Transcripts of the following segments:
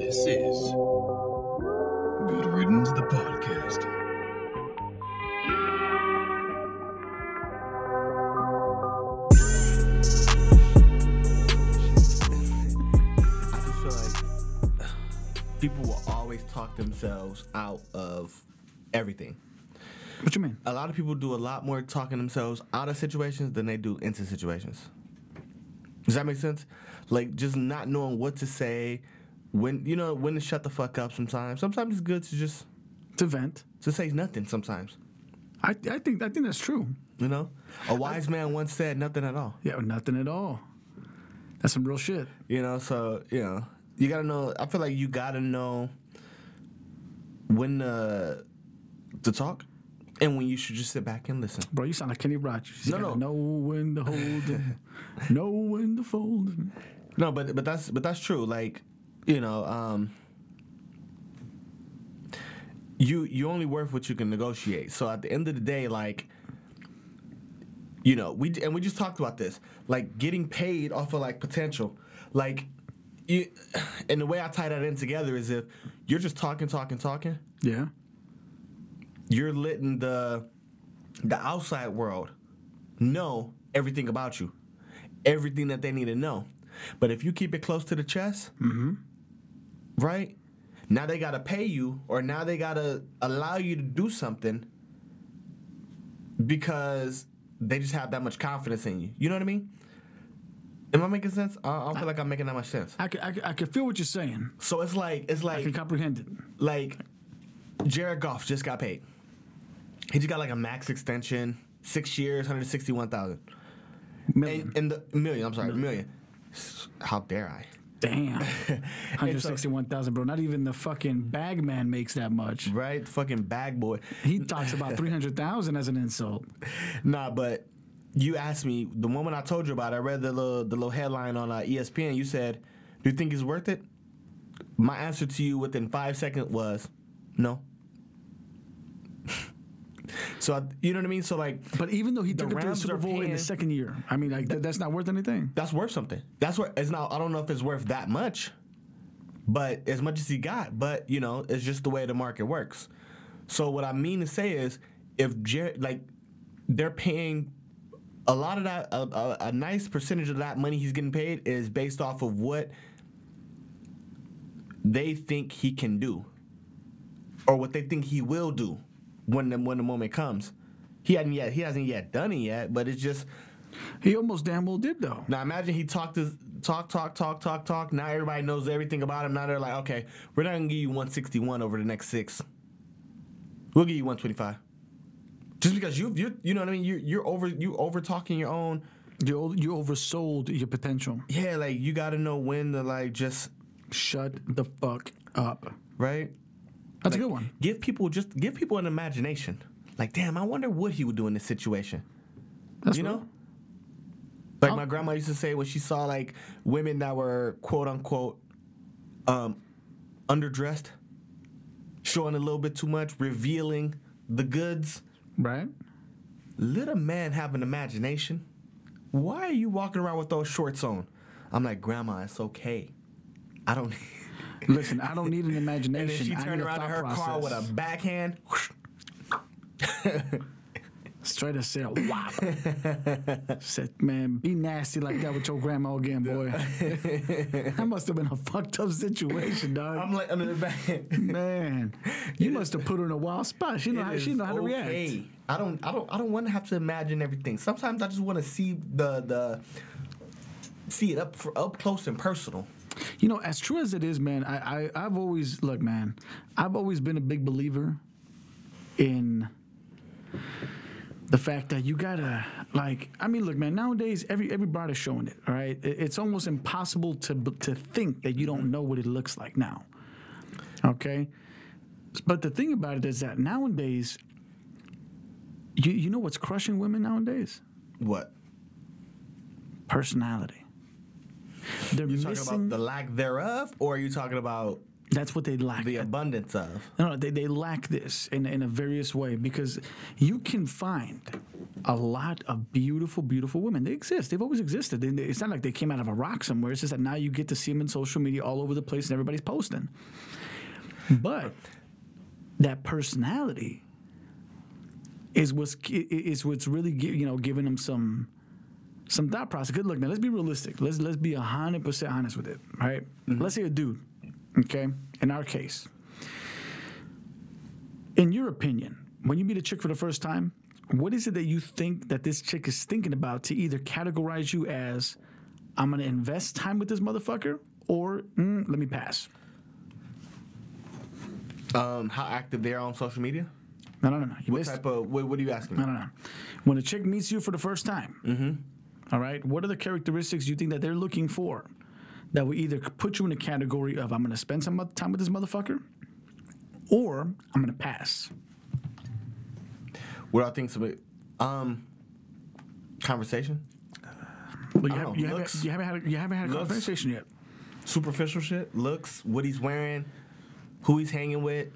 This is Good Riddance, the podcast. I just feel like people will always talk themselves out of everything. What you mean? A lot of people do a lot more talking themselves out of situations than they do into situations. Does that make sense? Like just not knowing what to say, when you know when to shut the fuck up. Sometimes, sometimes it's good to just To vent. to say nothing. Sometimes, I, I think I think that's true. you know, a wise man once said nothing at all. Yeah, nothing at all. That's some real shit. You know, so you know, you gotta know. I feel like you gotta know when uh, to talk and when you should just sit back and listen. Bro, you sound like Kenny Rogers. You No, no. Know when to hold know when to fold. No, but but that's but that's true. Like, you know, um, you you only worth what you can negotiate. So at the end of the day, like, you know, we and we just talked about this, like getting paid off of like potential, like. You, and the way I tie that in together is if you're just talking, talking, talking, Yeah. you're letting the the outside world know everything about you, everything that they need to know. But if you keep it close to the chest, right? Now they gotta pay you, or now they gotta allow you to do something because they just have that much confidence in you. You know what I mean? Am I making sense? I I don't feel like I'm making that much sense. I can, I, can, I can feel what you're saying. So it's like it's like I can comprehend it. like Jared Goff just got paid. He just got like a max extension, six years, hundred sixty-one thousand. Million. And, and the million, I'm sorry, million. How dare I? Damn. 161,000, bro. Not even the fucking bag man makes that much. Right? Fucking bag boy. He talks about 300,000 as an insult. Nah, but you asked me the moment I told you about it, I read the little the little headline on uh, ESPN. You said, "Do you think it's worth it?" My answer to you within five seconds was, "No." So I, you know what I mean. So like, But even though he took it to the Super Bowl in the second year, I mean, like, th- that's not worth anything. that's worth something. That's what it's not. I don't know if it's worth that much, but as much as he got. But you know, it's just the way the market works. So what I mean to say is, if Jared, like, they're paying a lot of that, a, a, a nice percentage of that money he's getting paid is based off of what they think he can do, or what they think he will do when the when the moment comes. He hasn't yet. He hasn't yet done it yet, but it's just. He almost damn well did, though. Now imagine he talked to talk, talk, talk, talk, talk. Now everybody knows everything about him. Now they're like, okay, we're not gonna give you 161 over the next six. We'll give you 125. Just because you you you know what I mean? You you're over you over talking your own. You, you oversold your potential. Yeah, like you got to know when to like just Shut the fuck up. right. That's a good one. Give people just give people an imagination. Like, damn, I wonder what he would do in this situation. That's you know? Like I'll- my grandma used to say when she saw like women that were quote unquote um underdressed, showing a little bit too much, revealing the goods. Right? Let a man have an imagination. Why are you walking around with those shorts on? I'm like, Grandma, it's okay. I don't Listen, I don't need an imagination. And then she turned around in her car with a process. backhand. Straight to say, wow. Said, man, be nasty like that with your grandma again, boy. that must have been a fucked up situation, dog. I'm like under the back. man, you must have put her in a wild spot. She know how she know how to react. I don't I don't I don't want to have to imagine everything. Sometimes I just want to see the the see it up for up close and personal. You know, as true as it is, man, I, I I've always look, man, I've always been a big believer in the fact that you gotta like I mean look man nowadays every everybody's showing it all right? It- it's almost impossible to to think that you don't know what it looks like now okay? But the thing about it is that nowadays you you know what's crushing women nowadays? What? personality they're You talking missing about the lack thereof, or are you talking about that's what they lack the abundance of? No, no, they, they lack this in, in a various way because you can find a lot of beautiful, beautiful women. They exist. They've always existed. They- It's not like they came out of a rock somewhere. It's just that now you get to see them in social media all over the place and everybody's posting. But that personality is what's is what's really you know giving them some some thought process. Good look now. Let's be realistic. Let's let's be hundred percent honest with it. Right? Let's say a dude. Okay. In our case, in your opinion, when you meet a chick for the first time, what is it that you think that this chick is thinking about to either categorize you as I'm gonna invest time with this motherfucker or mm, let me pass? Um, how active they are on social media? No, no, no, no. You What missed- type of what, what are you asking? No, no, no. When a chick meets you for the first time, all right, what are the characteristics you think that they're looking for that will either put you in a category of I'm going to spend some time with this motherfucker or I'm going to pass? What I think some um conversation, Well, you, have, you, know, haven't, you haven't had a, you haven't had a Looks. conversation yet. superficial shit, looks, what he's wearing, who he's hanging with,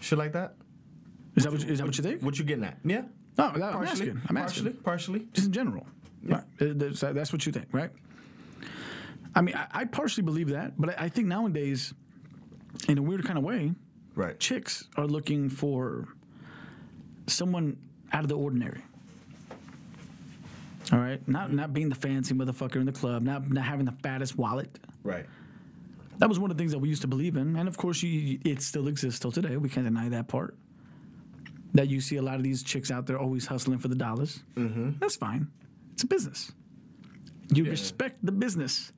shit like that. Is that what you, is that what you think? What you getting at? Yeah. No, that, I'm partially, asking. I'm partially, asking. partially. Just in general. Right. That's, that's what you think, right? I mean, I, I partially believe that, but I, I think nowadays, in a weird kind of way, Right. chicks are looking for someone out of the ordinary. All right, not not being the fancy motherfucker in the club, not not having the fattest wallet. Right. That was one of the things that we used to believe in, and of course, you, it still exists till today. We can't deny that part. That you see a lot of these chicks out there always hustling for the dollars. Mm-hmm. That's fine. It's a business. You Yeah. respect the business.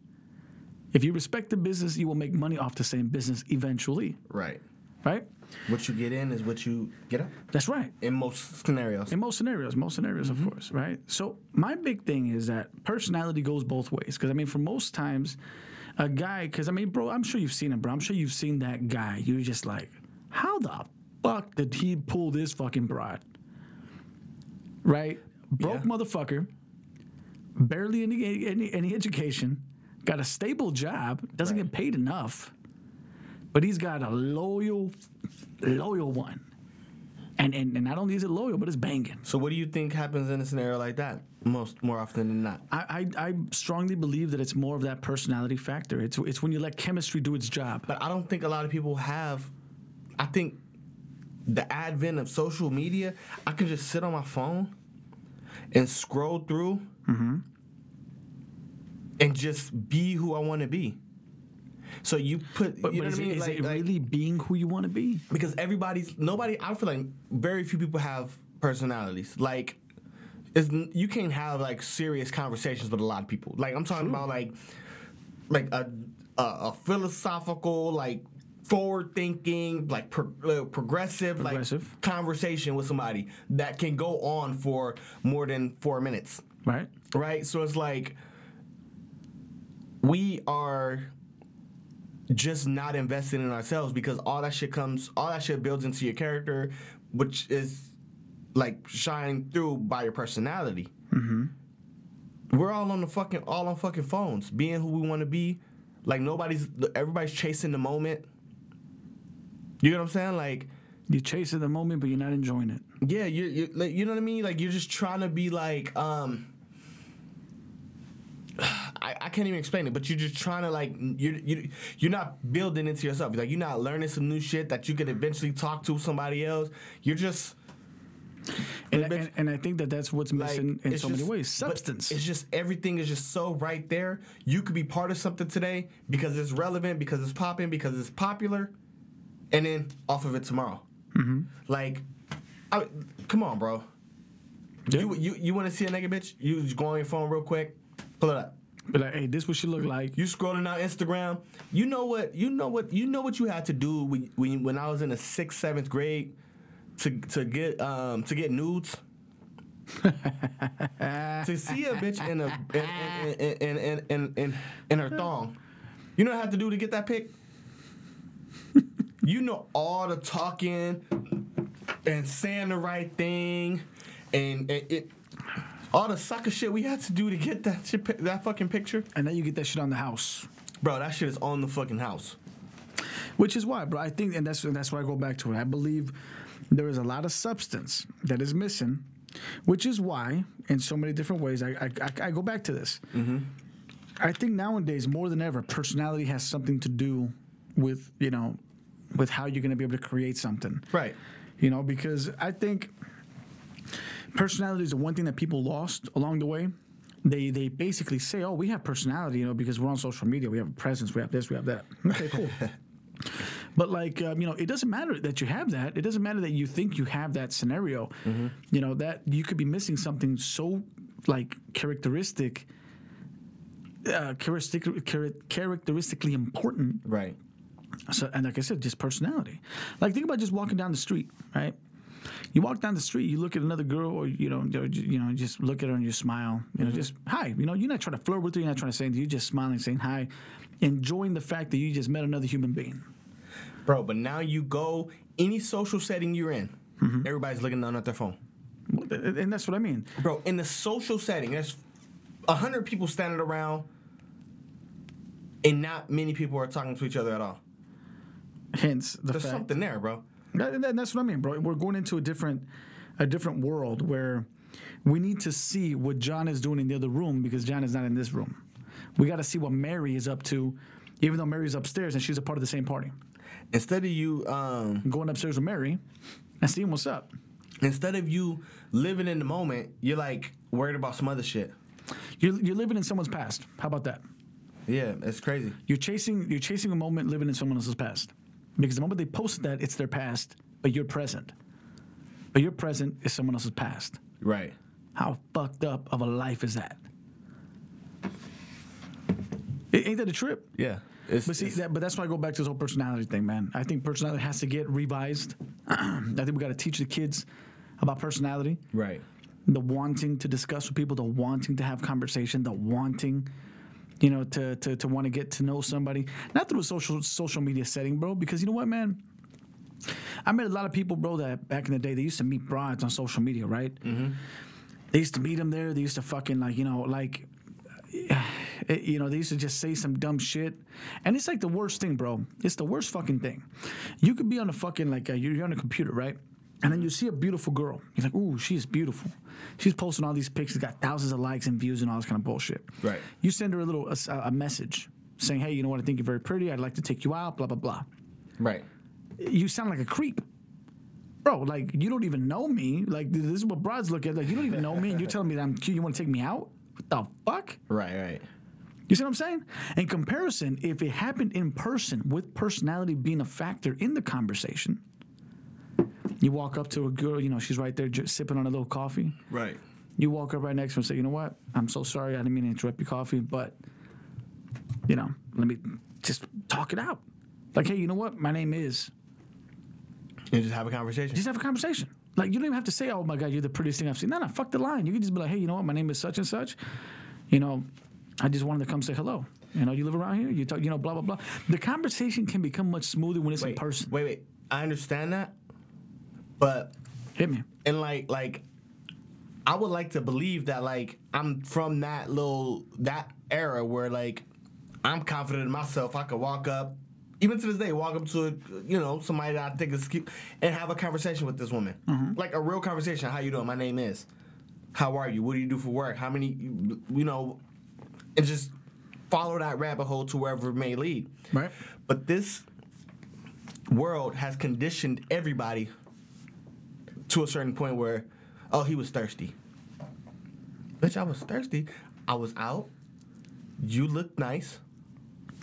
If you respect the business, you will make money off the same business eventually, Right. right? What you get in is what you get out. That's right. In most scenarios. In most scenarios, most scenarios, Mm-hmm. of course, right? So my big thing is that personality goes both ways. Because I mean, for most times, a guy, because I mean, bro, I'm sure you've seen him, bro. I'm sure you've seen that guy. You're just like, how the fuck did he pull this fucking broad? Right? Broke Yeah. motherfucker, barely any, any any education, got a stable job, doesn't Right. get paid enough, but he's got a loyal, loyal one. And, and, and not only is it loyal, but it's banging. So what do you think happens in a scenario like that? Most more often than not. I, I, I strongly believe that it's more of that personality factor. It's it's when you let chemistry do its job. But I don't think a lot of people have. I think the advent of social media, I can just sit on my phone and scroll through mm-hmm. and just be who I want to be. So you put, But, you but know is, what I mean? it, is Like- it like- really being who you want to be? because everybody's nobody. I feel like very few people have personalities. Like, it's, you can't have like serious conversations with a lot of people. Like I'm talking about like like a a, a philosophical like forward thinking like pro, uh, progressive, Progressive. like conversation with somebody that can go on for more than four minutes Right? right? So it's like we are just not invested in ourselves because all that shit comes, all that shit builds into your character, which is like shine through by your personality. Mm-hmm. We're all on the fucking, all on fucking phones, being who we want to be. Like nobody's, everybody's chasing the moment. You know what I'm saying? Like, You're chasing the moment, but you're not enjoying it. yeah, you you like you know what I mean? Like you're just trying to be like um I, I can't even explain it, but you're just trying to like you you you're not building into yourself. Like you're not learning some new shit that you could eventually talk to somebody else. You're just And, and, and I think that that's what's like missing in it's so many ways. Substance. It's just everything is just so right there. You could be part of something today because it's relevant, because it's popping, because it's popular, and then off of it tomorrow. Mm-hmm. Like, I, come on, bro. Yeah. You you you want to see a nigga bitch? You just go on your phone real quick, pull it up. Be like, hey, this what she look like. You scrolling out Instagram. You know what? You know what? You know what you had to do when when, when I was in the sixth seventh grade to to get um to get nudes. to see a bitch in a in in in in, in, in, in her thong. You know what I had to do to get that pic? You know all the talking and saying the right thing and, and it all the sucker shit we had to do to get that shit, that fucking picture. And then you get that shit on the house. Bro, that shit is on the fucking house. Which is why, bro, I think, and that's that's why I go back to it. I believe there is a lot of substance that is missing Which is why, in so many different ways, I, I, I- I go back to this. Mm-hmm. I think nowadays, more than ever, personality has something to do with, you know, with how you're going to be able to create something. Right. You know, because I think personality is the one thing that people lost along the way. They they basically say, "Oh, we have personality," you know, because we're on social media, we have a presence, we have this, we have that. Okay, cool. but like, um, you know, it doesn't matter that you have that. It doesn't matter that you think you have that scenario. You know that you could be missing something so like characteristic, uh, characteristic, characteristically important Right. So, and like I said, just personality. Like think about just walking down the street, right? You walk down the street, you look at another girl, or you know, you know, you know, just look at her and you smile. You know, mm-hmm. just hi. You know, you're not trying to flirt with her. You're not trying to say anything. You're just smiling, saying hi, enjoying the fact that you just met another human being. Bro, but now you go any social setting you're in, mm-hmm. everybody's looking down at their phone. And that's what I mean. Bro, in the social setting, there's a hundred people standing around, and not many people are talking to each other at all. Hence the There's fact. something there, bro. That, that- that's what I mean, bro. We're going into a different, a different world where we need to see what John is doing in the other room because John is not in this room. We got to see what Mary is up to, even though Mary's upstairs and she's a part of the same party. Instead of you, um, Going upstairs with Mary and seeing what's up. instead of you living in the moment, you're like worried about some other shit. You're, you're living in someone's past. How about that? Yeah, it's crazy. You're chasing you're chasing a moment living in someone else's past. Because the moment they post that, it's their past, but you're present. But your present is someone else's past. Right. How fucked up of a life is that? A- Ain't that a trip? Yeah. It's, But see, that, but that's why I go back to this whole personality thing, man. I think personality has to get revised. I think we got to teach the kids about personality, right. the wanting to discuss with people, the wanting to have conversation, the wanting, you know, to to, to want to get to know somebody, not through a social social media setting, bro. Because you know what, man. I met a lot of people, bro, that back in the day they used to meet brides on social media, right? Mm-hmm. They used to meet them there. They used to fucking like, you know, like it- you know, they used to just say some dumb shit, and it's like the worst thing, bro. It's the worst fucking thing. You could be on a fucking like uh, you're you're on a computer, right? And then you see a beautiful girl. You're like, ooh, she's beautiful. She's posting all these pictures, got thousands of likes and views and all this kind of bullshit. Right. You send her a little a, a message saying, hey, you know what? I think you're very pretty. I'd like to take you out. Blah blah blah. Right. You sound like a creep. Bro, like you don't even know me. Like this is what broads look at. Like you don't even know me, and you're telling me that I'm cute. You want to take me out? What the fuck? Right. Right. You see what I'm saying? In comparison, if it happened in person with personality being a factor in the conversation, you walk up to a girl, you know, she's right there just sipping on a little coffee. Right. You walk up right next to her and say, you know what? I'm so sorry. I didn't mean to interrupt your coffee, but, you know, let me just talk it out. Like, hey, you know what? My name is. And just have a conversation. Just have a conversation. Like, you don't even have to say, oh my God, you're the prettiest thing I've seen. No, no, fuck the line. You can just be like, hey, you know what? My name is such and such. You know, I just wanted to come say hello. You know, you live around here, you talk, you know, blah, blah, blah. The conversation can become much smoother when it's in person. Wait, wait. I understand that, but Hit me. and like like I would like to believe that like I'm from that little that era where like I'm confident in myself. I could walk up, even to this day, walk up to a, you know somebody that I think is cute and have a conversation with this woman, mm-hmm. like a real conversation. How you doing? My name is. How are you? What do you do for work? How many? You know, and just follow that rabbit hole to wherever it may lead. Right. But this world has conditioned everybody to a certain point where, oh, he was thirsty. Bitch, I was thirsty. I was out. You looked nice.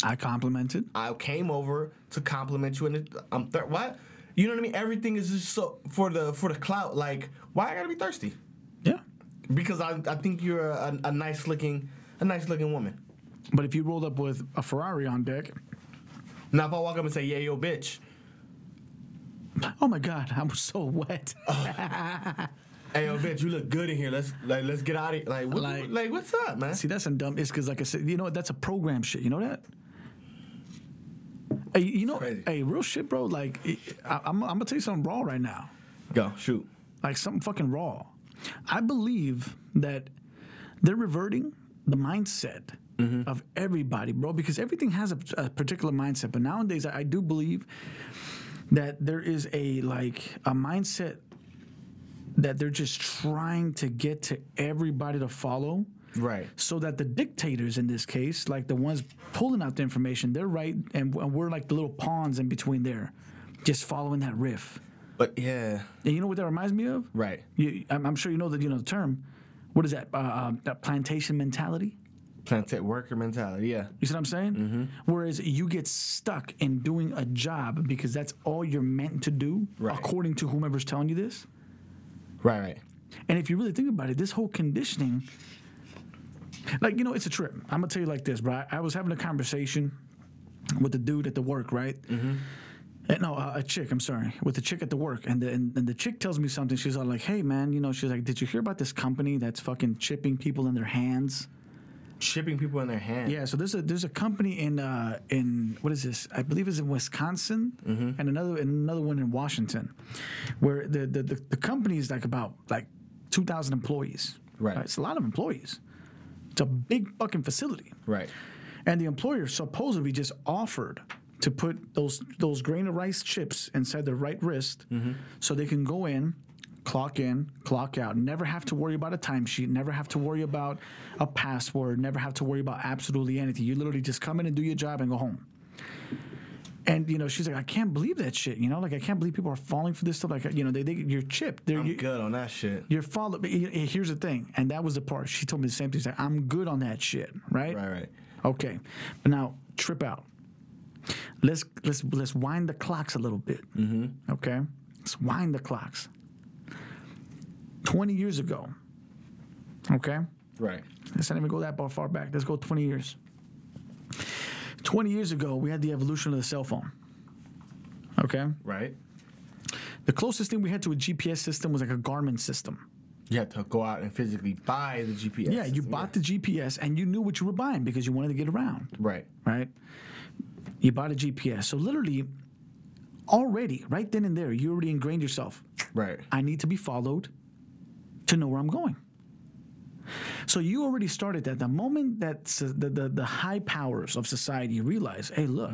I complimented. I came over to compliment you, and it, I'm thir- what? You know what I mean? Everything is just so for the for the clout. Like, why I gotta be thirsty? Yeah. Because I, I think you're a, a nice looking a nice looking woman. But if you rolled up with a Ferrari on deck, Now if I walk up and say, yeah, yo, bitch, oh my God, I'm so wet. hey, yo, bitch, you look good in here. Let's like let's get out of here. Like, what, Like- like, what's up, man? See, that's some dumb. It's because, like I said, you know what? That's a program shit. You know that? Hey, you know, hey, real shit, bro. Like, I, I'm, I'm gonna tell you something raw right now. Go shoot. Like something fucking raw. I believe that they're reverting the mindset mm-hmm. of everybody, bro, because everything has a, a particular mindset. But nowadays, I, I do believe that there is a like a mindset that they're just trying to get to everybody to follow Right. so that the dictators in this case, like the ones pulling out the information, they're right, and, and we're like the little pawns in between there, just following that riff. But yeah. And you know what that reminds me of? Right. You, I'm, I'm sure you know that you know the term. What is that? Uh, uh, that plantation mentality. Planted worker mentality. Yeah. You see what I'm saying? Mm-hmm. Whereas you get stuck in doing a job because that's all you're meant to do, Right. according to whomever's telling you this. Right. Right. And if you really think about it, this whole conditioning, like, you know, it's a trip. I'm going to tell you like this, bro. I, I was having a conversation with the dude at the work, right? Mm-hmm. no, uh, a chick, I'm sorry, with the chick at the work. And the, and, and the chick tells me something. She's all like, hey, man, you know, she's like, did you hear about this company that's fucking chipping people in their hands? Shipping people in their hand. Yeah, so there's a there's a company in uh, in what is this? I believe it's in Wisconsin, Mm-hmm. and another and another one in Washington, where the the, the, the company is like about like two thousand employees. Right. it's a lot of employees. It's a big fucking facility, Right. and the employer supposedly just offered to put those those grain of rice chips inside their right wrist, Mm-hmm. so they can go in. Clock in, clock out. Never have to worry about a timesheet. Never have to worry about a password. Never have to worry about absolutely anything. You literally just come in and do your job and go home. And you know, she's like, I can't believe that shit. You know, like I can't believe people are falling for this stuff. Like you know, they, they you're chipped. They're I'm you, good on that shit. you're followed. Here's the thing, and that was the part she told me the same thing. She's like, I'm good on that shit, right? Right. Right. Okay, but now trip out. Let's let's let's wind the clocks a little bit. Mm-hmm. Okay, let's wind the clocks. Twenty years ago. Okay, Right. let's not even go that far back. Let's go twenty years. Twenty years ago, we had the evolution of the cell phone. Okay, Right. the closest thing we had to a GPS system was like a Garmin system. You had to go out and physically buy the GPS. Yeah, you bought the GPS and you knew what you were buying because you wanted to get around. Right. right? You bought a GPS. So literally, already, right then and there, you already ingrained yourself. Right. I need to be followed to know where I'm going. So you already started that. The moment that the, the, the high powers of society realize, hey, look,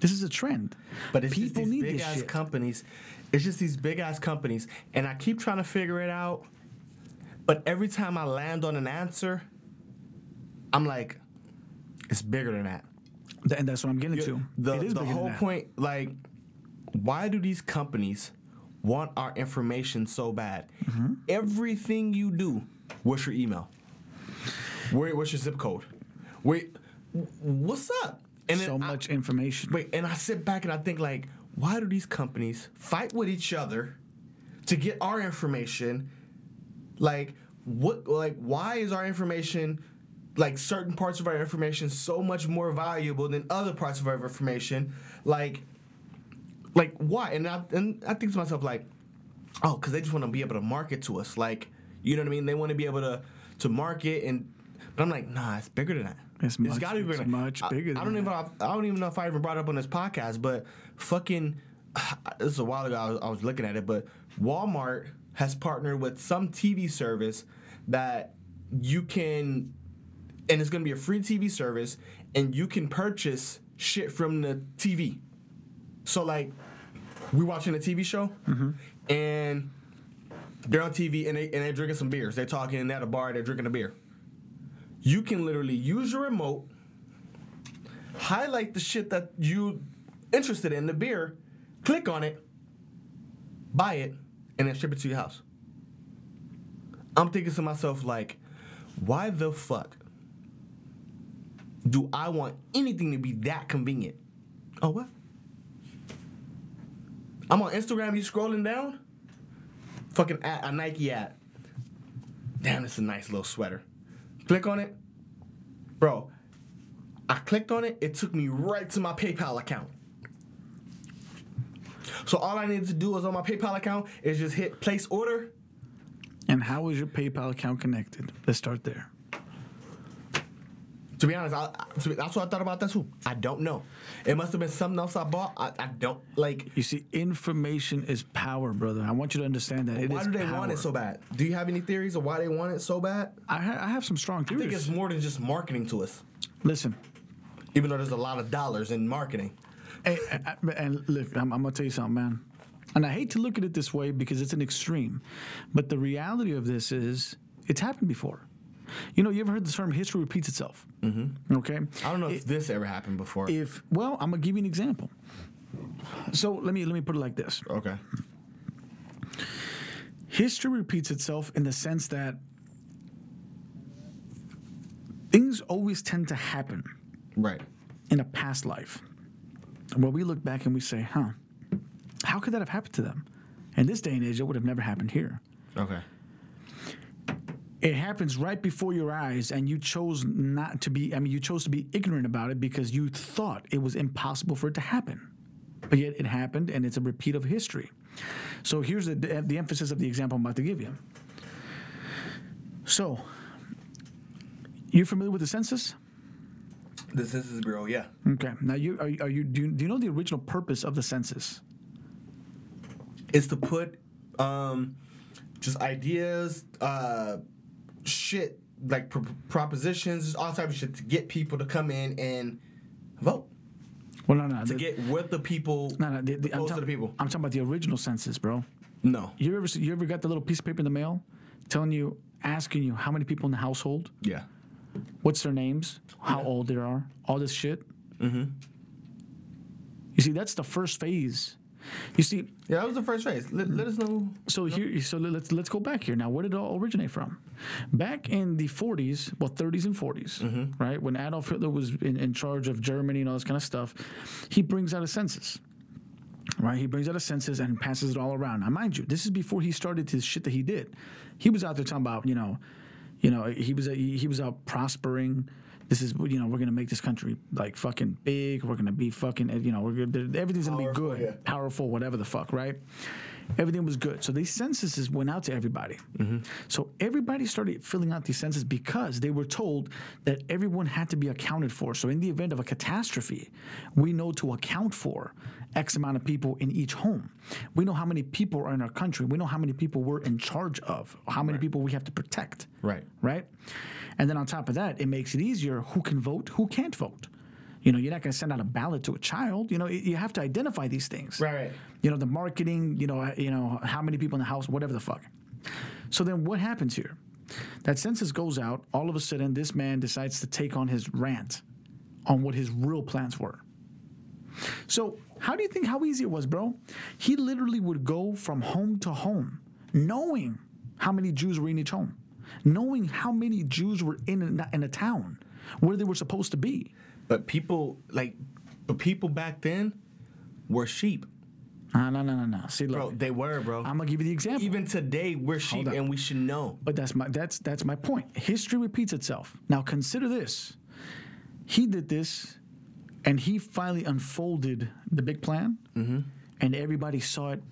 this is a trend. Mm-hmm. But it's just People these need big ass shit. companies. It's just these big ass companies, and I keep trying to figure it out. But every time I land on an answer, I'm like, it's bigger than that. And that's what I'm getting to. The, the whole point, like, why do these companies want our information so bad? Mm-hmm. Everything you do, what's your email? Where, what's your zip code? Wait, what's up? And so then I- much information. Wait, and I sit back and I think like, why do these companies fight with each other to get our information? Like, what? Like, why is our information, like certain parts of our information, so much more valuable than other parts of our information? Like, like why? And I and I think to myself like, oh, because they just want to be able to market to us. Like, you know what I mean? They want to be able to to market and. But I'm like, nah, it's bigger than that. It's much- gotta be it's bigger. than- much I- bigger I, don't than even. I don't even know if I even brought it up on this podcast, but fucking, this is a while ago. I was, I was looking at it, but Walmart has partnered with some TV service that you can, and it's going to be a free TV service, and you can purchase shit from the TV. So like, we watching a TV show, mm-hmm. and they're on TV and they and they're drinking some beers. They're talking at a bar. They're drinking a beer. You can literally use your remote, highlight the shit that you interested in, the beer, click on it, buy it, and then ship it to your house. I'm thinking to myself like, why the fuck do I want anything to be that convenient? Oh what? I'm on Instagram. You scrolling down? Fucking ad, a Nike ad. Damn, it's a nice little sweater. Click on it, bro. I clicked on it. It took me right to my PayPal account. So all I needed to do was on my PayPal account is just hit place order. And how is your PayPal account connected? Let's start there. To be honest, I, to be- that's what I thought about that too. I don't know. It must have been something else I bought. I, I don't like. You see, information is power, brother. I want you to understand that. It why do they power. want it so bad? Do you have any theories of why they want it so bad? I, ha- I have some strong theories. I think it's more than just marketing to us, Listen, even though there's a lot of dollars in marketing. Hey, and look, I'm, I'm gonna tell you something, man. And I hate to look at it this way because it's an extreme, but the reality of this is it's happened before. You know, you ever heard the term history repeats itself? Mm-hmm. Okay. I don't know if this ever happened before. If well, I'm gonna give you an example. So let me let me put it like this: okay. history repeats itself in the sense that things always tend to happen Right. in a past life where we look back and we say, huh, how could that have happened to them? In this day and age, it would have never happened here. Okay. It happens right before your eyes, and you chose not to be, I mean, you chose to be ignorant about it because you thought it was impossible for it to happen. But yet it happened, and it's a repeat of history. So here's the, the, the emphasis of the example I'm about to give you. So, you're familiar with the census? The Census Bureau, yeah. Okay. Now, you are, are you do, you do you know the original purpose of the census? Is to put um, just ideas, uh, shit, like pr- propositions, all type of shit to get people to come in and vote. Well, no, no. To the- get with the people, no, no. The, the, I'm, close the people. I'm talking about the original census, bro. No. You ever you ever got the little piece of paper in the mail, telling you, asking you how many people in the household, Yeah. what's their names, how old they are, all this shit. Mm-hmm. You see, that's the first phase. You see, Yeah, that was the first phase. Let, let us know. so here, so let's let's go back here now. Where did it all originate from? Back in the 40s, well, 30s and 40s, mm-hmm. right? When Adolf Hitler was in, in charge of Germany and all this kind of stuff, he brings out a census. Right, he brings out a census and passes it all around. Now, mind you, this is before he started his shit that he did. He was out there talking about, you know, you know, he was he was out prospering. This is, you know, we're gonna make this country like fucking big. We're gonna be fucking, you know, we're gonna, everything's gonna be good, yeah. powerful, whatever the fuck, right? Everything was good. So these censuses went out to everybody. Mm-hmm. So everybody started filling out these censuses because they were told that everyone had to be accounted for. So in the event of a catastrophe, we know to account for X amount of people in each home. We know how many people are in our country. We know how many people we're in charge of, how many people we have to protect Right. right? And then on top of that, it makes it easier who can vote, who can't vote. You know, you're not going to send out a ballot to a child. You know, you have to identify these things. Right, right. You know, the marketing. You know, you know how many people in the house, whatever the fuck. So then, what happens here? That census goes out. All of a sudden, this man decides to take on his rant on what his real plans were. So, how do you think how easy it was, bro? He literally would go from home to home, knowing how many Jews were in each home, knowing how many Jews were in a, in a town where they were supposed to be. But people like, but people back then were sheep, No, no, no, no, no. See, bro. They were, bro. I'm gonna give you the example. Even today, we're sheep, and we should know. But that's my that's that's my point. History repeats itself. Now consider this. He did this, and he finally unfolded the big plan, and everybody saw it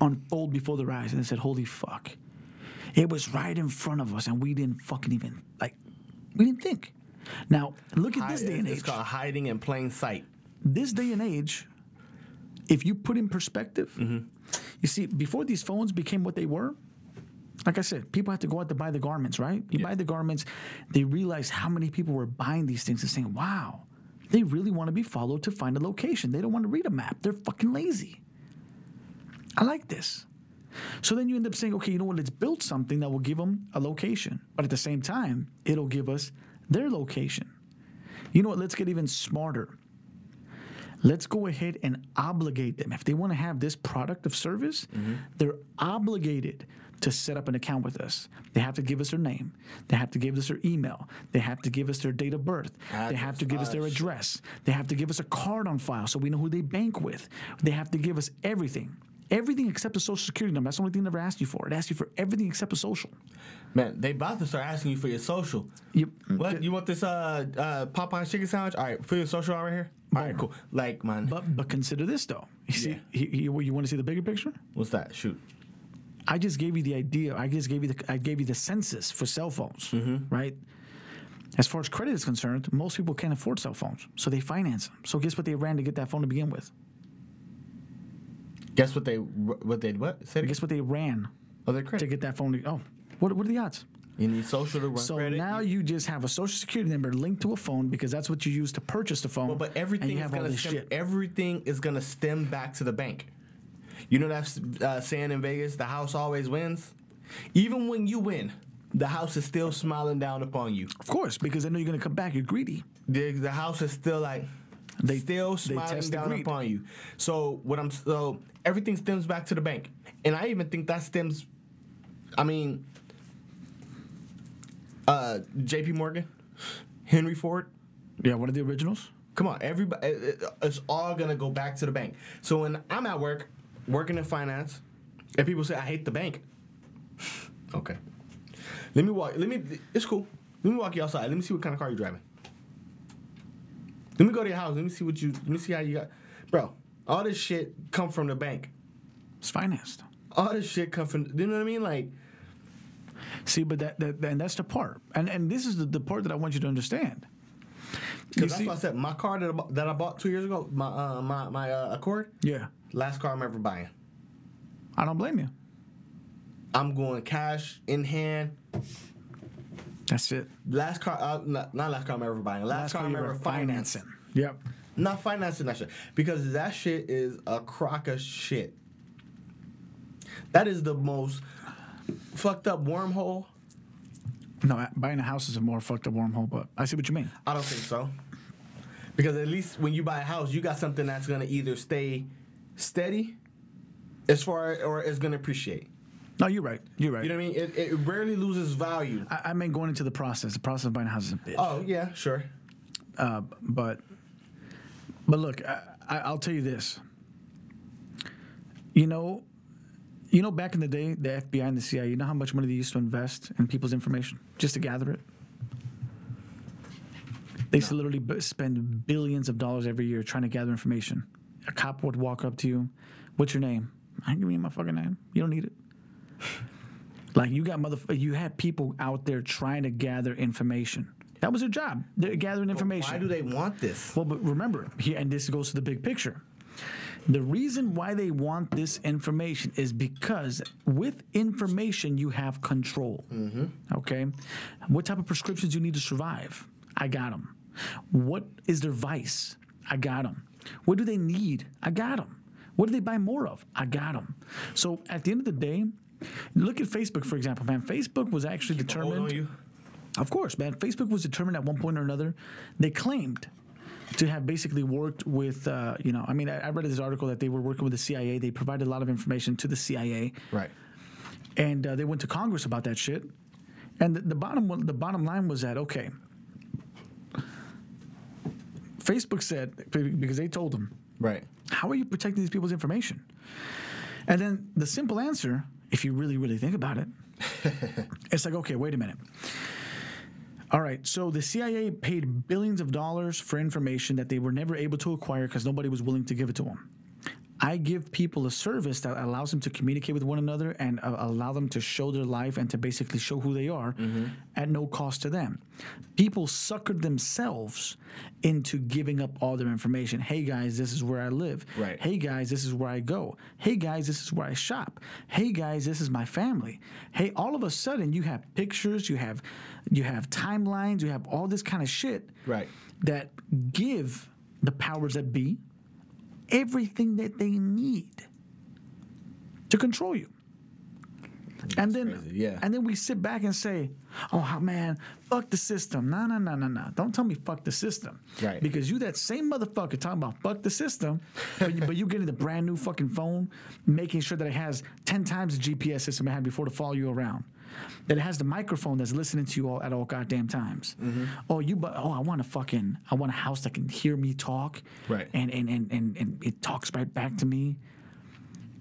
unfold before their eyes, and they said, "Holy fuck!" It was right in front of us, and we didn't fucking even like, we didn't think. Now look at this Hi- day and age. it's called hiding in plain sight. This day and age, if you put in perspective, Mm-hmm. you see, before these phones became what they were, like I said, people had to go out to buy the Garmins, right? You buy the Garmins, they realized how many people were buying these things and saying, wow, they really want to be followed to find a location. They don't want to read a map. They're fucking lazy. I like this. So then you end up saying, okay, you know what? Let's build something that will give them a location. But at the same time, it'll give us their location. You know what? Let's get even smarter. Let's go ahead and obligate them. If they want to have this product of service, mm-hmm. they're obligated to set up an account with us. They have to give us their name. They have to give us their email. They have to give us their date of birth. they have to give us their Address. They have to give us a card on file so we know who they bank with. They have to give us everything. Everything except a social security number. That's the only thing they never asked you for. It asked you for everything except a social. Man, they about to start asking you for your social. You, What? You want this uh uh Popeye's chicken sandwich? All right, for your social right here. All right, cool. Like, man, But but consider this though. You see, you, you, you want to see the bigger picture? what's that? Shoot. I just gave you the idea. I just gave you the I gave you the census for cell phones, mm-hmm. right? As far as credit is concerned, most people can't afford cell phones, so they finance them. So guess what they ran to get that phone to begin with? Guess what they what they what? Say. Guess what they ran Oh, their to get that phone? To, oh, what what are the odds? You need social to run So credit. now you just have a social security number linked to a phone because that's what you use to purchase the phone. Well, but and everything you is have gonna this stem, shit. everything is gonna stem back to the bank. You know that uh, saying in Vegas, the house always wins. Even when you win, the house is still smiling down upon you. Of course, because they know you're gonna come back. You're greedy. The, the house is still like They- they still they smiling test down greed. upon you. So what I'm so everything stems back to the bank, and I even think that stems. I mean, uh, J.P. Morgan, Henry Ford. Yeah, one of the originals? Come on, everybody. it- it- It's all gonna go back to the bank. So when I'm at work, working in finance, and people say I hate the bank. okay. Let me walk. Let me. It's cool. Let me walk you outside. Let me see what kind of car you're driving. Let me go to your house. Let me see what you. Let me see how you got, bro. All this shit come from the bank. It's financed. All this shit come from. You know what I mean? Like, See, but that, that and that's the part, and and this is the, the part that I want you to understand. Because that's see- why I said my car that I, bought, that I bought two years ago, my uh, my my uh, Accord, yeah, last car I'm ever buying. I don't blame you. I'm going cash in hand. That's it. Last car, uh, not, not last car I'm ever buying. Last, car I'm ever were financing. Yep. Not financing that shit because that shit is a crock of shit. That is the most fucked up wormhole. No, buying a house is a more fucked up wormhole, but I see what you mean. I don't think so. Because at least when you buy a house, you got something that's gonna either stay steady, as far or it's gonna appreciate. No, you're right. You're right. You know what I mean? It, it rarely loses value. I, I mean going into the process. The process of buying a house is a bitch. Oh yeah, sure. Uh, but but look, I, I, I'll tell you this. You know, you know, back in the day, the FBI and the CIA. You know how much money they used to invest in people's information just to gather it. They used to literally b- spend billions of dollars every year trying to gather information. A cop would walk up to you, "What's your name?" I ain't giving you my fucking name. You don't need it. Like you got mother, you had people out there trying to gather information. That was their job. They're gathering information. Why do they want this? Well, but remember, here, and this goes to the big picture. The reason why they want this information is because with information you have control. Okay, what type of prescriptions you need to survive? I got them. What is their vice? I got them. What do they need? I got them. What do they buy more of? I got them. So at the end of the day, look at Facebook for example. Man, Facebook was actually Hold determined. Of course, man. Facebook was determined at one point or another. They claimed to have basically worked with, uh, you know, I mean, I, I read this article that they were working with the CIA. They provided a lot of information to the CIA, Right. and uh, they went to Congress about that shit. And the, the bottom the bottom line was that okay. Facebook said because they told them Right. how are you protecting these people's information? And then the simple answer, if you really, really think about it, it's like, okay, wait a minute. All right, so the CIA paid billions of dollars for information that they were never able to acquire because nobody was willing to give it to them. I give people a service that allows them to communicate with one another and uh, allow them to show their life and to basically show who they are at no cost to them. People suckered themselves into giving up all their information. Hey guys, this is where I live. Right. Hey guys, this is where I go. Hey guys, this is where I shop. Hey guys, this is my family. Hey, all of a sudden you have pictures, you have you have timelines, you have all this kind of shit Right. that give the powers that be everything that they need to control you. and then, crazy, yeah. and then we sit back and say, "Oh man, fuck the system." No, no, no, no, no. Don't tell me fuck the system, Right. Because you that same motherfucker talking about fuck the system, but, you, but you getting the brand new fucking phone, making sure that it has ten times the GPS system it had before to follow you around. That it has the microphone that's listening to you all at all goddamn times. Mm-hmm. Oh, you but oh, I want a fucking I want a house that can hear me talk. Right. And and and and, and it talks right back to me.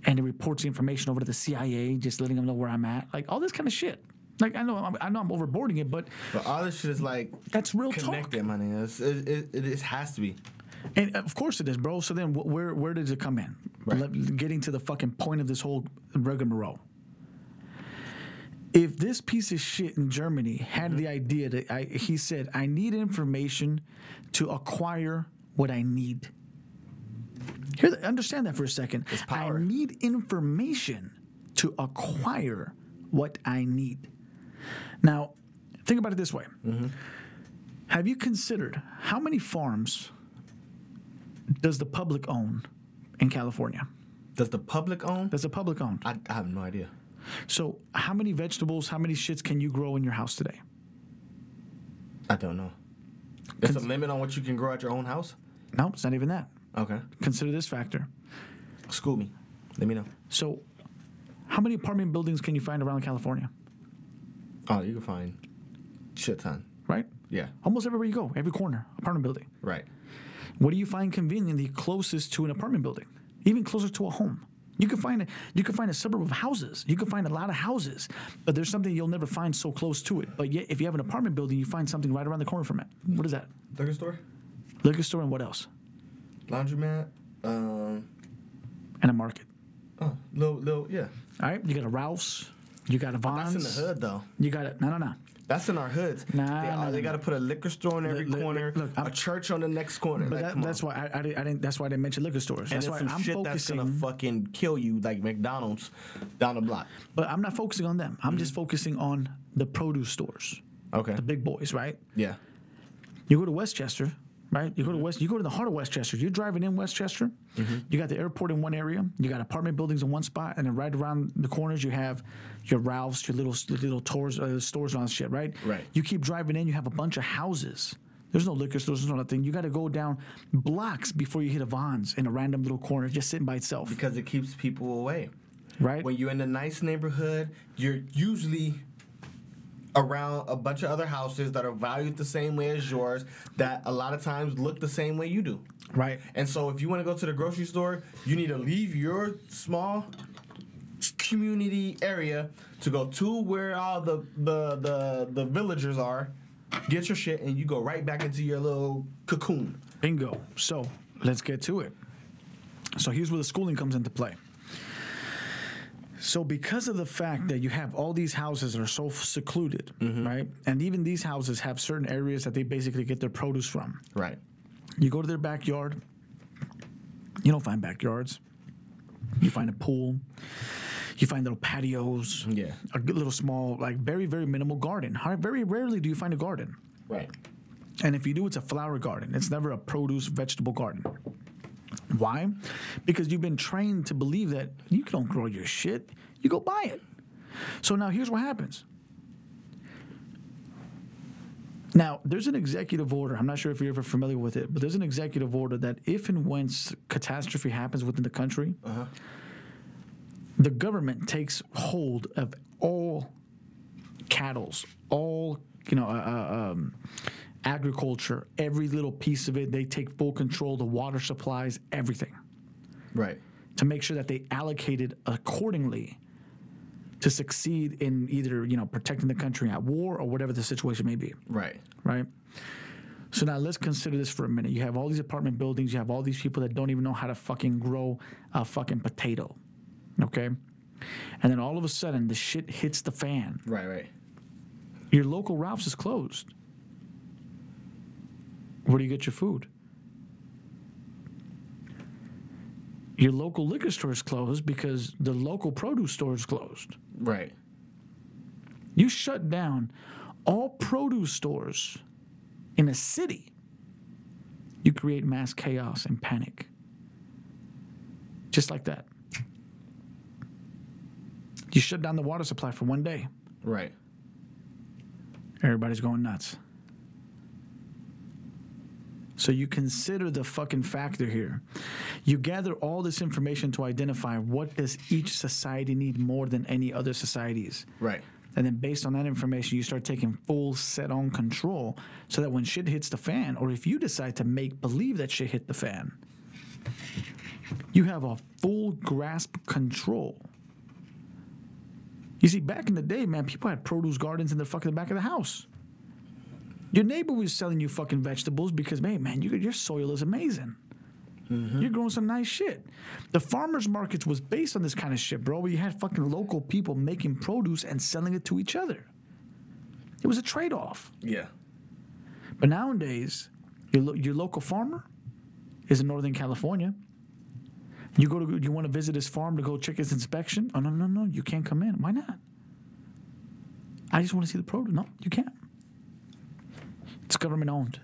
And it reports the information over to the CIA, just letting them know where I'm at. Like all this kind of shit. Like I know I'm, I know I'm overboarding it, but But all this shit is like that's real connected, talk. nigga. It, it, it, it has to be. And of course it is, bro. So then, wh- where where does it come in? Right. Let- getting to the fucking point of this whole rigmarole. If this piece of shit in Germany had mm-hmm. the idea that I, he said, I need information to acquire what I need. Here, understand that for a second. It's power. I need information to acquire what I need. Now, think about it this way. Mm-hmm. Have you considered how many farms does the public own in California? Does the public own? Does the public own? I, I have no idea. So, how many vegetables, how many shits can you grow in your house today? I don't know. There's a limit on what you can grow at your own house. No, it's not even that. Okay. Consider this factor. School me. Let me know. So, how many apartment buildings can you find around California? Oh, you can find shit ton. Right? Yeah. Almost everywhere you go, every corner, apartment building. Right. What do you find conveniently closest to an apartment building? Even closer to a home. You can find a, you can find a suburb of houses. You can find a lot of houses, but there's something you'll never find so close to it. But yet, if you have an apartment building, you find something right around the corner from it. What is that? Liquor store. Liquor store and what else? Laundromat. Um. And a market. Oh, little, little, yeah. All right, you got a Ralph's, you got a Vons. That's in the hood though. you got it. no, no, no. That's in our hoods. Nah, they, nah, they nah. got to put a liquor store in every Look, look, corner, look, I'm- a church on the next corner. But Like, that, that's on. why I, I, didn't, I didn't. That's why I didn't mention liquor stores. And That's why some I'm shit that's focusing. gonna fucking kill you, like McDonald's down the block. but I'm not focusing on them. I'm just mm. focusing on the produce stores, Okay. the big boys, right? Yeah. You go to Westchester, right? You go to West. You go to the heart of Westchester. You're driving in Westchester. You got the airport in one area. You got apartment buildings in one spot, and then right around the corners you have your Ralphs, your little little tours, uh, stores and all that shit, right? Right. You keep driving in. You have a bunch of houses. There's no liquor stores. There's no nothing. You got to go down blocks before you hit a Vons in a random little corner, just sitting by itself, Because it keeps people away. right? When you're in a nice neighborhood, you're usually around a bunch of other houses that are valued the same way as yours, that a lot of times look the same way you do. right. And so if you want to go to the grocery store, you need to leave your small community area to go to where all the the the, the villagers are, get your shit and you go right back into your little cocoon. Bingo. So let's get to it. So here's where the schooling comes into play. So because of the fact that you have all these houses that are so secluded, mm-hmm. right? And even these houses have certain areas that they basically get their produce from. Right. You go to their backyard, you don't find backyards. You find a pool. You find little patios. Yeah. A little small, like very, very minimal garden. Very rarely do you find a garden. Right. And if you do, it's a flower garden. It's never a produce vegetable garden. Why? Because you've been trained to believe that you don't grow your shit, you go buy it. So now here's what happens. Now, there's an executive order. I'm not sure if you're ever familiar with it, but there's an executive order that if and when catastrophe happens within the country, the government takes hold of all cattle's, all you know, uh, uh, um, agriculture, every little piece of it. They take full control, the water supplies, everything, Right. to make sure that they allocate it accordingly to succeed in either you know protecting the country at war or whatever the situation may be Right. right? So now let's consider this for a minute. You have all these apartment buildings, you have all these people that don't even know how to fucking grow a fucking potato. Okay? And then all of a sudden the shit hits the fan. Right. Right. Your local Ralph's is closed. Where do you get your food? Your local liquor store is closed because the local produce store is closed. Right. You shut down all produce stores in a city, you create mass chaos and panic. Just like that. You shut down the water supply for one day, Right. everybody's going nuts. So you consider the fucking factor here. You gather all this information to identify what does each society need more than any other societies. Right. And then based on that information, you start taking full set on control so that when shit hits the fan, or if you decide to make believe that shit hit the fan, you have a full grasp control. You see, back in the day, man, people had produce gardens in the fucking back of the house. Your neighbor was selling you fucking vegetables because, man, man, you, your soil is amazing. Mm-hmm. You're growing some nice shit. The farmers markets was based on this kind of shit, bro. Where you had fucking local people making produce and selling it to each other. It was a trade off. Yeah. But nowadays, your lo- your local farmer is in Northern California. You go to you want to visit his farm to go check his inspection. Oh no no no! You can't come in. Why not? I just want to see the produce. No, you can't. It's government owned.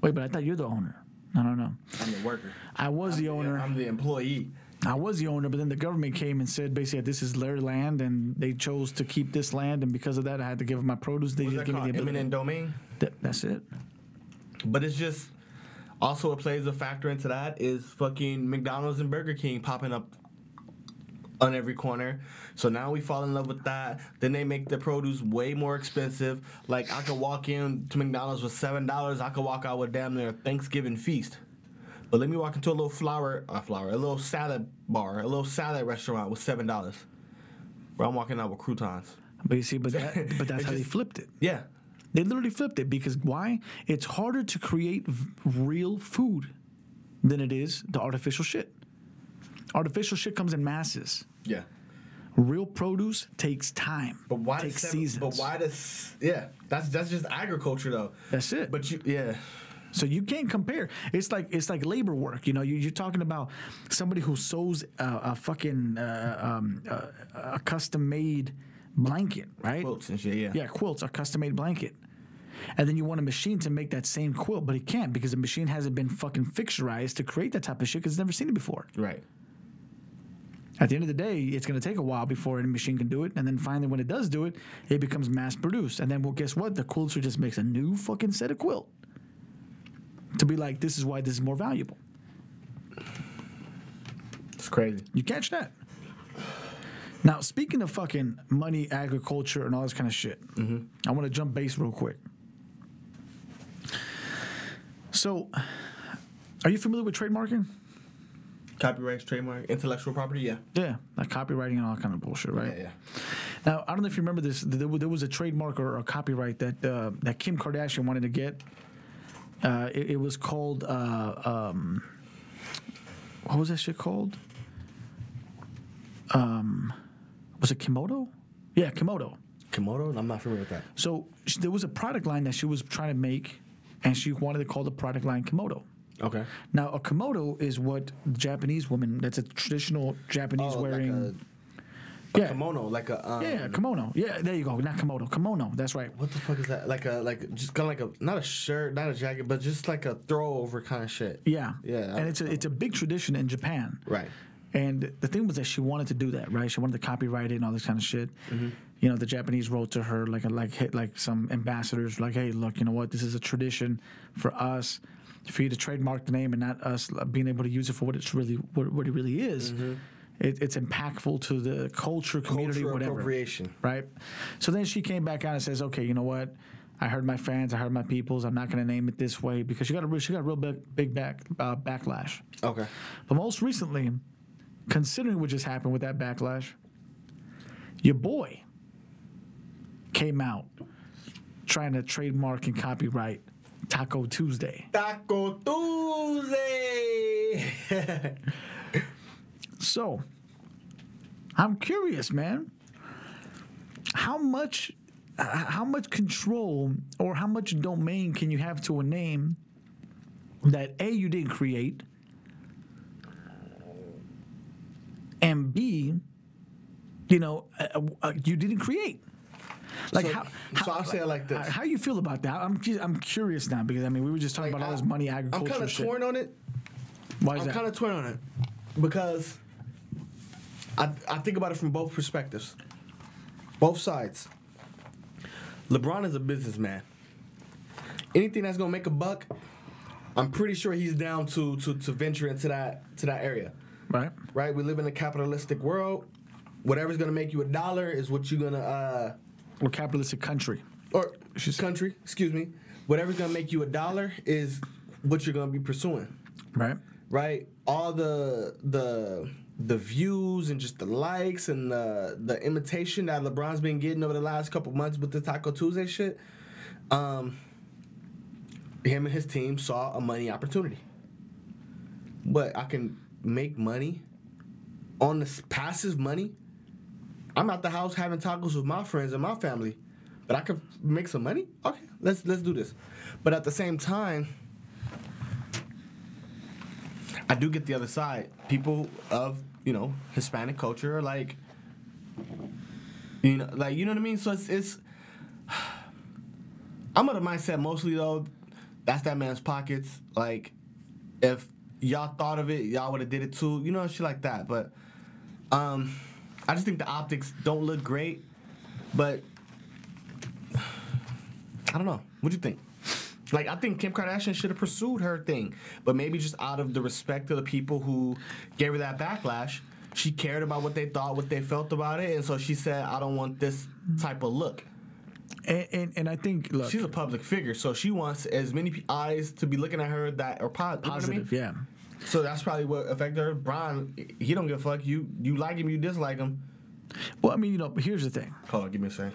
Wait, but I thought you're the owner. I don't know. I'm the worker. I was the owner. I'm the employee. I was the owner, but then the government came and said basically this is their land, and they chose to keep this land, and because of that, I had to give them my produce. They What's just give me the ability. Eminent domain. That- that's it. But it's just also what plays a factor into that is fucking McDonald's and Burger King popping up on every corner. So now we fall in love with that. Then they make the produce way more expensive. Like I could walk in to McDonald's with seven dollars. I could walk out with damn near a Thanksgiving feast. But let me walk into a little flour, uh, flour, a little salad bar, a little salad restaurant with seven dollars. Bro, I'm walking out with croutons. But you see, but that, but that's how they flipped it. Yeah, They literally flipped it because why? It's harder to create v- real food than it is the artificial shit. Artificial shit comes in masses. yeah. Real produce takes time. But why takes does seven, seasons? But why does yeah? That's that's just agriculture though. That's it. But you yeah. So you can't compare. It's like it's like labor work. You know, you, you're talking about somebody who sews a, a fucking uh, um, uh, a custom made blanket, right? Quilts and shit, yeah. Yeah, quilts, a custom made blanket. And then you want a machine to make that same quilt, but it can't because the machine hasn't been fucking fixturized to create that type of shit because it's never seen it before. Right. At the end of the day, it's going to take a while before any machine can do it. And then finally, when it does do it, it becomes mass produced. And then, well, guess what? The quilter just makes a new fucking set of quilt to be like, this is why this is more valuable. It's crazy. You catch that? Now, speaking of fucking money, agriculture, and all this kind of shit, mm-hmm. I want to jump base real quick. So, are you familiar with trademarking? Copyrights, trademark, intellectual property, yeah. Yeah, like copywriting and all kind of bullshit, right? Yeah, yeah. Now, I don't know if you remember this. There, was a trademark or a copyright that uh, that Kim Kardashian wanted to get. Uh, it, it was called. Uh, um, what was that shit called? Um, was it Kimodo? Yeah, Kimodo. Komodo? I'm not familiar with that. So sh- there was a product line that she was trying to make, and she wanted to call the product line Kimodo. Okay. Now, a kimono is what the Japanese woman. That's a traditional Japanese Oh, wearing. like a, a Yeah. kimono, like a um, yeah, kimono. Yeah, there you go. Not kimono. Kimono. That's right. What the fuck is that? Like a like just kind of like a not a shirt, not a jacket, but just like a throwover kind of shit. Yeah. Yeah, And it's a it's a big tradition in Japan. Right. And the thing was that she wanted to do that, right? She wanted to copyright it and all this kind of shit. You know, the Japanese wrote to her like like hit like some ambassadors like, hey, look, you know what? This is a tradition for us, for you to trademark the name and not us being able to use it for what it's really what, what it really is. It, it's impactful to the culture, community, Cultural whatever appropriation. right? So then she came back out and says, "Okay, you know what? I heard my fans, I heard my peoples. I'm not going to name it this way because she got a real- she got a real big big back uh, backlash. Okay. But most recently, considering what just happened with that backlash, your boy came out trying to trademark and copyright Taco Tuesday. Taco Tuesday. So, I'm curious, man. How much, how much control or how much domain can you have to a name that a you didn't create, and b, you know, uh, uh, you didn't create. Like So- how, so how, I'll say it like this. How you feel about that? I'm I'm curious now because I mean we were just talking Like, about all this money agriculture. I'm kind of torn on it. Why is that? I'm kind of torn on it because I I think about it from both perspectives, both sides. LeBron is a businessman. Anything that's gonna make a buck, I'm pretty sure he's down to to to venture into that to that area. right? Right? We live in a capitalistic world. Whatever's gonna make you a dollar is what you're gonna uh We're capitalistic country. or She's- country, excuse me. Whatever's gonna make you a dollar is what you're gonna be pursuing. Right. right? All the the the views and just the likes and the the imitation that LeBron's been getting over the last couple months with the Taco Tuesday shit. Um, him and his team saw a money opportunity. But I can make money on this passive money. I'm at the house having tacos with my friends and my family, but I could make some money. Okay, let's let's do this. But at the same time, I do get the other side. People of you know Hispanic culture are like, you know, like you know what I mean. So it's it's. I'm of the mindset mostly though, that's that man's pockets. Like, if y'all thought of it, y'all would have did it too. You know, shit like that. But um, I just think the optics don't look great. But I don't know. What do you think? Like I think Kim Kardashian should have pursued her thing, but maybe just out of the respect of the people who gave her that backlash, she cared about what they thought, what they felt about it, and so she said, "I don't want this type of look." And, and and I think look, She's a public figure, so she wants as many eyes to be looking at her that are po- you know I mean? So that's probably what affected her. Brian, he don't give a fuck. You you like him, you dislike him. Well, I mean, you know, but here's the thing. Hold on, give me a second.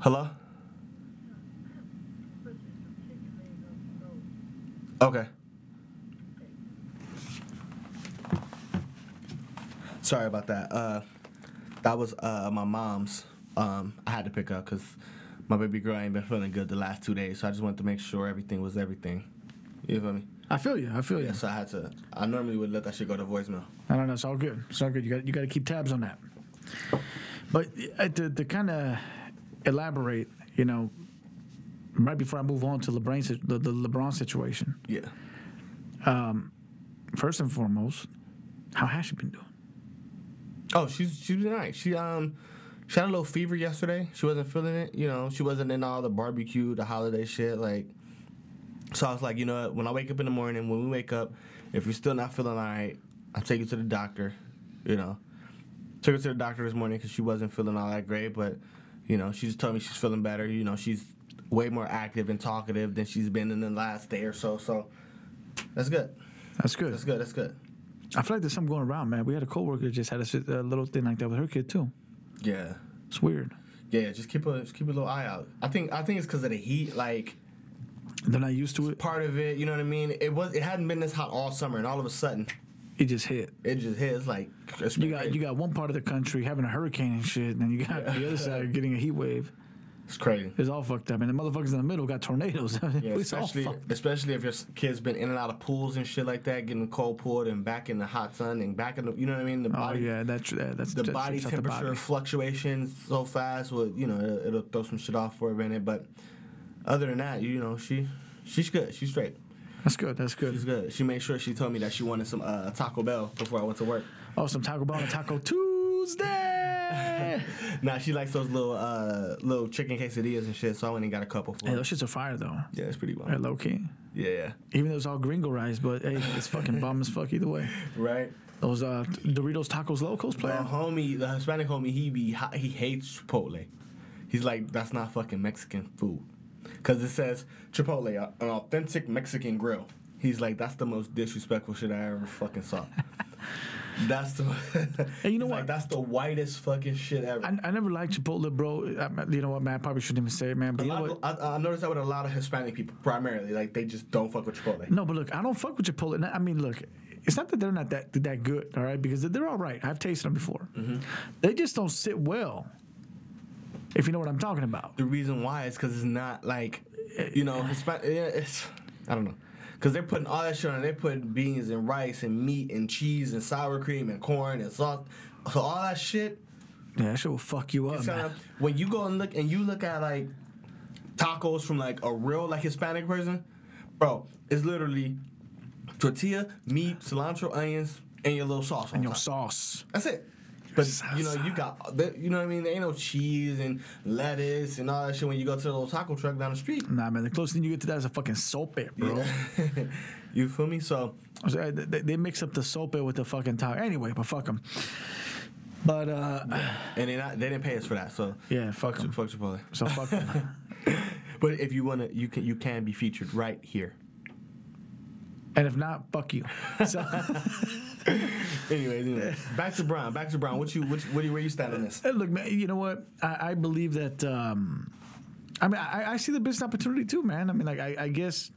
Hello. Okay. Sorry about that. Uh, that was uh, my mom's. Um, I had to pick up because my baby girl ain't been feeling good the last two days, so I just wanted to make sure everything was everything. You feel me? I feel you. I feel you. Yeah, so I had to. I normally would let that shit go to voicemail. I don't know. It's all good. It's all good. You got you got to keep tabs on that. But uh, to, to kind of elaborate, you know, right before I move on to LeBron, the, the LeBron situation, Yeah. Um, first and foremost, how has she been doing? Oh, she's she's been alright. She um she had a little fever yesterday. She wasn't feeling it. You know, she wasn't in all the barbecue, the holiday shit. Like, so I was like, you know, what? when I wake up in the morning, when we wake up, if you're still not feeling alright, I'll take you to the doctor. You know, took her to the doctor this morning because she wasn't feeling all that great. But you know, she just told me she's feeling better. You know, she's way more active and talkative than she's been in the last day or so. So that's good. That's good. That's good. That's good. I feel like there's something going around, man. We had a coworker just had a, a little thing like that with her kid too. Yeah. It's weird. Yeah, just keep a just keep a little eye out. I think I think it's because of the heat. Like They're not used to it. part of it, you know what I mean. It was it hadn't been this hot all summer, and all of a sudden It just hit. it just hit. It's like it's You got you got one part of the country having a hurricane and shit, and then you got the other side getting a heat wave. it's crazy. It's all fucked up, and the motherfuckers in the middle got tornadoes. Yeah, especially especially if your kid's been in and out of pools and shit like that, getting cold poured and back in the hot sun and back in the you know what I mean. The Oh body, yeah, that's that, that's the that body out the temperature body. fluctuations so fast. Will you know it'll, it'll throw some shit off for a minute, but other than that, you know she she's good. She's straight. That's good. That's good. She's good. She made sure she told me that she wanted some uh, Taco Bell before I went to work. Oh, some Taco Bell and Taco Tuesday. Nah, she likes those little uh little chicken quesadillas and shit, so I went and got a couple for hey, those shits are fire though. Yeah, it's pretty They're well. low key. Yeah, yeah. Even though it's all gringo rice, but hey, it's fucking bomb as fuck either way. Right. Those uh, Doritos Tacos Locos The player. homie, the Hispanic homie, he be he hates Chipotle. He's like, that's not fucking Mexican food, cause it says Chipotle, an authentic Mexican grill. He's like, that's the most disrespectful shit I ever fucking saw. that's the. Hey, you know what? Like, that's the whitest fucking shit ever. I, I never liked Chipotle, bro. I, you know what, man? I probably shouldn't even say it, man. But you know what? of- I, I noticed that with a lot of Hispanic people, primarily, like they just don't fuck with Chipotle. No, but look, I don't fuck with Chipotle. I I mean, look, it's not that they're not that that good, all right? Because they're all right. I've tasted them before. Mm-hmm. They just don't sit well. If you know what I'm talking about. The reason why is because it's not like, you know, Hispanic. Yeah, it's I don't know, because they're putting all that shit on. They're putting beans and rice and meat and cheese and sour cream and corn and salt. So all that shit. Yeah, that shit will fuck you up, man. kinda- when you go and look and you look at like tacos from like a real like Hispanic person, bro, it's literally tortilla, meat, cilantro, onions, and your little sauce. And your top. sauce. That's it. But you know, you got you know what I mean. There ain't no cheese and lettuce and all that shit when you go to the little taco truck down the street. Nah, man, the closest thing you get to that is a fucking sope, bro. you feel me? So So, They, they- they mix up the sope with the fucking taco. Anyway, but fuck them. But, uh, and they not they didn't pay us for that. So yeah, fuck fuck them. fuck Chipotle. So fuck them. But if you wanna, you can you can be featured right here. and if not, fuck you. So, Anyways, anyways, back to Bron. Back to Bron. What you what, what do you, where you stand on this? Look, man, you know what? I, I believe that. Um, I mean, I, I see the business opportunity too, man. I mean, like, I, I guess.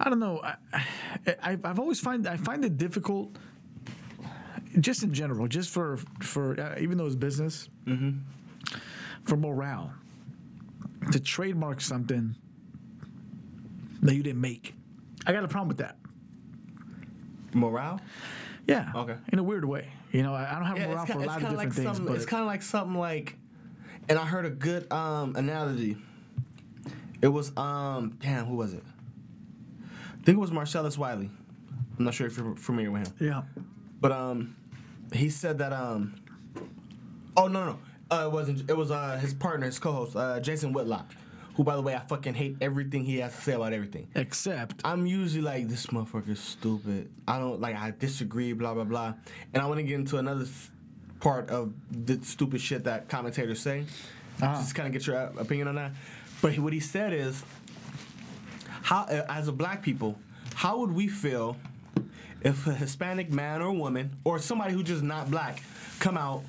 I don't know. I, I, I've always find I find it difficult, just in general, just for for uh, even though it's business, for morale, to trademark something that you didn't make. I got a problem with that. Morale. Yeah. Okay. In a weird way, you know, I, I don't have Yeah, morale it's, for a lot kind of of like things, something. but It's kind of like something like, and I heard a good um analogy. It was um damn who was it? I think it was Marcellus Wiley. I'm not sure if you're familiar with him. Yeah. But um, he said that um, oh no no, uh, it wasn't. It was uh his partner, his co-host, uh, Jason Whitlock, who by the way I fucking hate everything he has to say about everything. Except I'm usually like this motherfucker's stupid. I don't like I disagree, blah blah blah, and I want to get into another s- part of the stupid shit that commentators say. Uh-huh. Just kind of get your opinion on that. But what he said is, how uh, as a black people, how would we feel if a Hispanic man or woman or somebody who just not black come out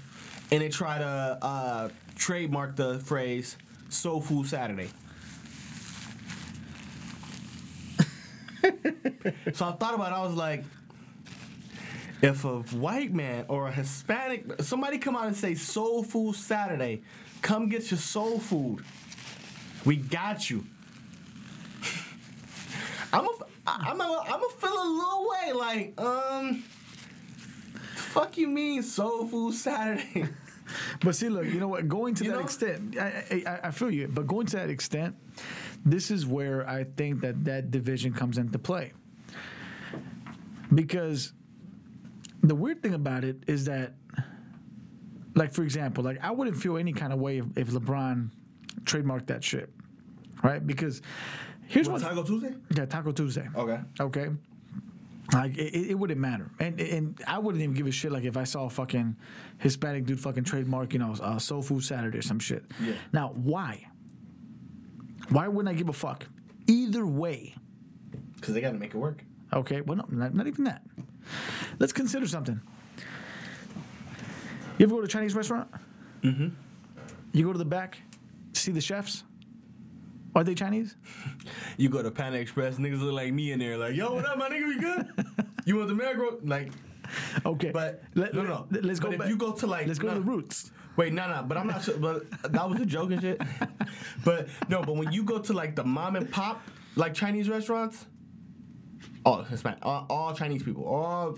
and they try to uh, trademark the phrase "Soul Food Saturday"? so I thought about it. I was like, if a white man or a Hispanic, somebody come out and say Soul Food Saturday, come get your soul food. We got you. I'm a, I'm a, I'm a feel a little way like, um, fuck you mean Soul Food Saturday? But see, look, you know what? Going to You that know? extent, I, I, I feel you. But going to that extent, this is where I think that that division comes into play. Because the weird thing about it is that, like for example, like I wouldn't feel any kind of way if, if LeBron trademarked that shit, right? Because here's what Taco Tuesday? yeah, Taco Tuesday. Okay. Okay. Like it, it wouldn't matter, and and I wouldn't even give a shit. Like if I saw a fucking Hispanic dude fucking trademark, you know, uh, Soul Food Saturday or some shit. Yeah. Now why? Why wouldn't I give a fuck? Either way, Because they got to make it work. okay. Well, no, not, not even that. Let's consider something. You ever go to a Chinese restaurant? Mm-hmm. You go to the back, see the chefs. Are they Chinese? You go to Panda Express, niggas look like me in there, like, yo, what up, my nigga, we good? you want the macro? Like, Okay, But- let, no, no. Let's go. But if back. you go to, like, let's go no, to the roots. Wait, no, no, but I'm not sure. But that was a joke and shit. But no, but when you go to like the mom and pop like Chinese restaurants, all Hispanic, all, all Chinese people, all,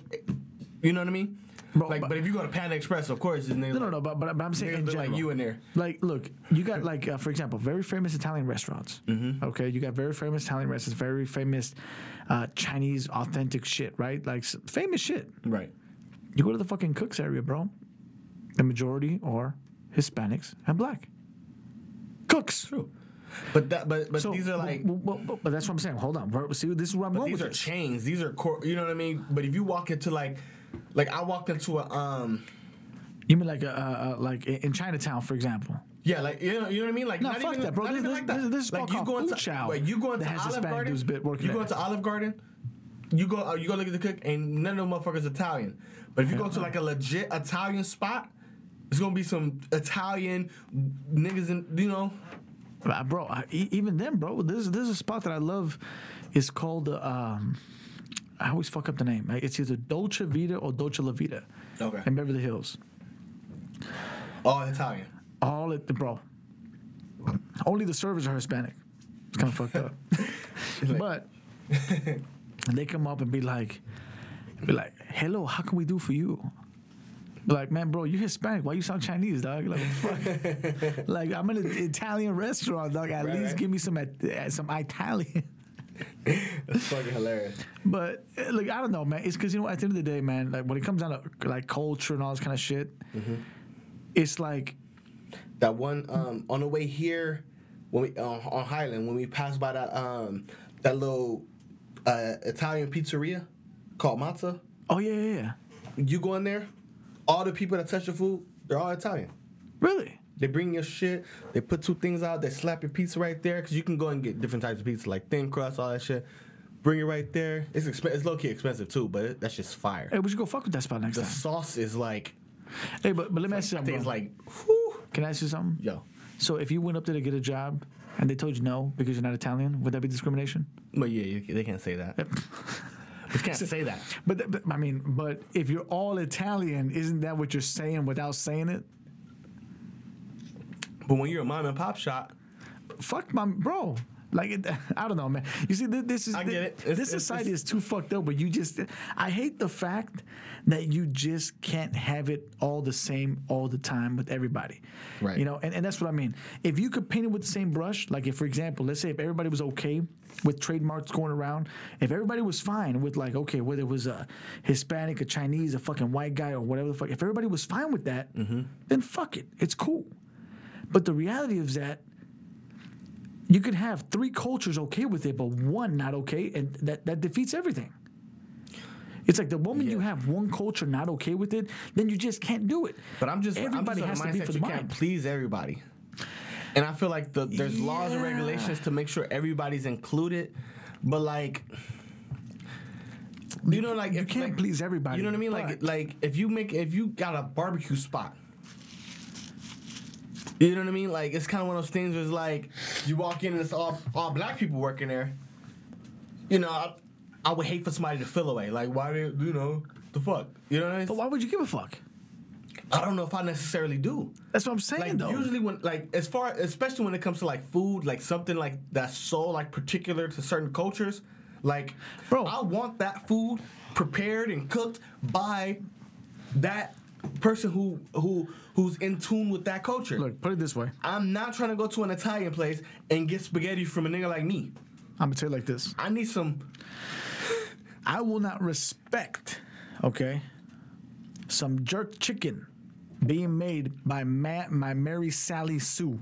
you know what I mean? Bro, like, but- but, if you go to Panda Express, of course, No, no, like, no, but, but, but I'm saying in general. like you in there. Like, look, you got like, uh, for example, very famous Italian restaurants. Mm-hmm. Okay, you got very famous Italian restaurants, very famous uh, Chinese authentic shit, right? Like famous shit. Right. You go to the fucking cooks area, bro. The majority are Hispanics and black cooks. True. But that, but but So, these are like. but, but- but- but that's what I'm saying. Hold on, bro. See, this is where I'm But going these are this. chains. These are core. You know what I mean? But if you walk into like, like I walked into a um, You mean like a, uh, uh, like in in Chinatown, for example? yeah, like you know, you know what I mean? Like No, not fuck even that, bro. Not This- even this- like that. this- this is like called go into, Chow wait, you go into Olive Garden. dudes bit working you go into Olive Garden. You go, uh, you go look at the cook, and none of them motherfuckers Italian. But if you go to like a legit Italian spot, it's gonna be some Italian niggas, in, you know. Uh, bro, I, even then, bro, this this is a spot that I love. It's called uh, um, I always fuck up the name. It's either Dolce Vita or Dolce La Vita Okay. in Beverly Hills. All Italian. All it, bro. Only the servers are Hispanic. It's kind of fucked up. but they come up and be like, be like, "Hello, how can we do for you?" Like, man, bro, you Hispanic. Why you sound Chinese, dog? Like, fuck. like, I'm in an Italian restaurant, dog. At Right, least right. give me some uh, some Italian. That's fucking hilarious. But uh, like, I don't know, man. It's because you know, at the end of the day, man, like when it comes down to like culture and all this kind of shit, it's like, That one um, on the way here, when we uh, on Highland, when we passed by that um, that little uh, Italian pizzeria called Mozza. oh yeah, yeah, yeah. You go in there, all the people that touch the food, they're all Italian. Really? They bring your shit. They put two things out. They slap your pizza right there because you can go and get different types of pizza like thin crust, all that shit. Bring it right there. It's exp- it's low key expensive too, but it, that's just fire. Hey, we should go fuck with that spot next The time. The sauce is like, Hey, but, but let me ask you something. it's like, whew, Can I ask you something? yo. So if you went up there to get a job and they told you no because you're not Italian, would that be discrimination? But yeah, you, they can't say that. you can't say that. But, but I mean, but if you're all Italian, isn't that what you're saying without saying it? But when you're a mom and pop shop, Fuck my bro. Like it, I don't know, man. You see, this is I get it. This, It's- it's- society it's- is too fucked up. But you just, I hate the fact that you just can't have it all the same all the time with everybody. Right. You know, and, and that's what I mean. If you could paint it with the same brush, like if, for example, let's say if everybody was okay with trademarks going around, if everybody was fine with like, okay, whether it was a Hispanic, a Chinese, a fucking white guy, or whatever the fuck, if everybody was fine with that, Mm-hmm. then fuck it, it's cool. But the reality is that you could have three cultures okay with it, but one not okay, and that, that defeats everything. It's like the moment you have one culture not okay with it, then you just can't do it. But I'm just everybody I'm has to be for the you can't please everybody. And I feel like the, there's laws and regulations to make sure everybody's included, but like. You know, like you if, can't like- please everybody, You know what I mean? Like, like if you make if you got a barbecue spot, you know what I mean? Like it's kind of one of those things where it's like you walk in and it's all all black people working there. You know, I, I would hate for somebody to feel away. Like, why do you know the fuck? You know what I mean? But why would you give a fuck? I don't know if I necessarily do. That's what I'm saying, Like though. usually when like as far especially when it comes to like food, like something like that's so like particular to certain cultures, like Bro. I want that food prepared and cooked by that person who who who's in tune with that culture. Look, put it this way. I'm not trying to go to an Italian place and get spaghetti from a nigga like me. I'm gonna tell you like this. I need some I will not respect, okay, some jerk chicken being made by my Mary Sally Sue.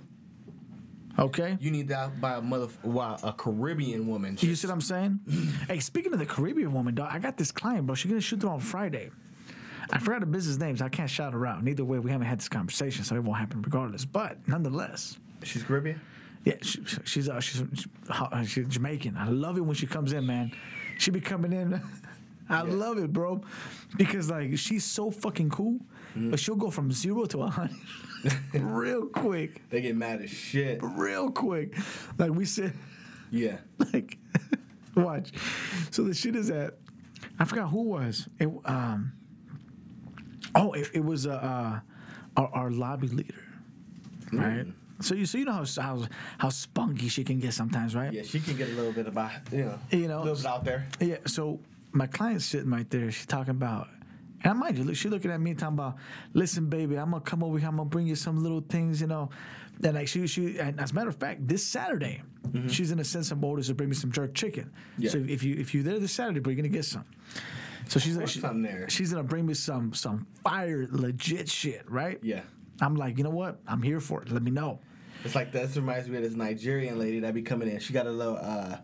Okay? you need that by a mother wow, a Caribbean woman. You see what I'm saying? hey, speaking of the Caribbean woman, dog, I got this client, bro. She's gonna shoot through on Friday. I forgot the business names. I can't shout her out. Neither way, we haven't had this conversation, so it won't happen regardless. But nonetheless, She's Caribbean? yeah, she, she's uh, she's she's, she's Jamaican. I love it when she comes in, man. She be coming in. I love it, bro, because like she's so fucking cool, but she'll go from zero to a hundred real quick, They get mad as shit. real quick. Like we said, Yeah. like watch. So the shit is that I forgot who was. It um. Oh, it, it was uh, uh our, our lobby leader, right? So you so you know how how how spunky she can get sometimes, right? Yeah, she can get a little bit about you know, You know, a little bit out there. Yeah. So my client's sitting right there. She's talking about, and I mind you, look, she looking at me talking about, listen, baby, I'm gonna come over here. I'm gonna bring you some little things, you know. And like she, she, and as a matter of fact, this Saturday, she's gonna send some orders to bring me some jerk chicken. Mm-hmm. Yeah. So if you if you're there this Saturday, you're gonna get some. So she's like, course she- I'm there. she's gonna bring me some some fire legit shit, right? Yeah. I'm like, you know what? I'm here for it. Let me know. It's like this reminds me of this Nigerian lady that be coming in. She got a little uh,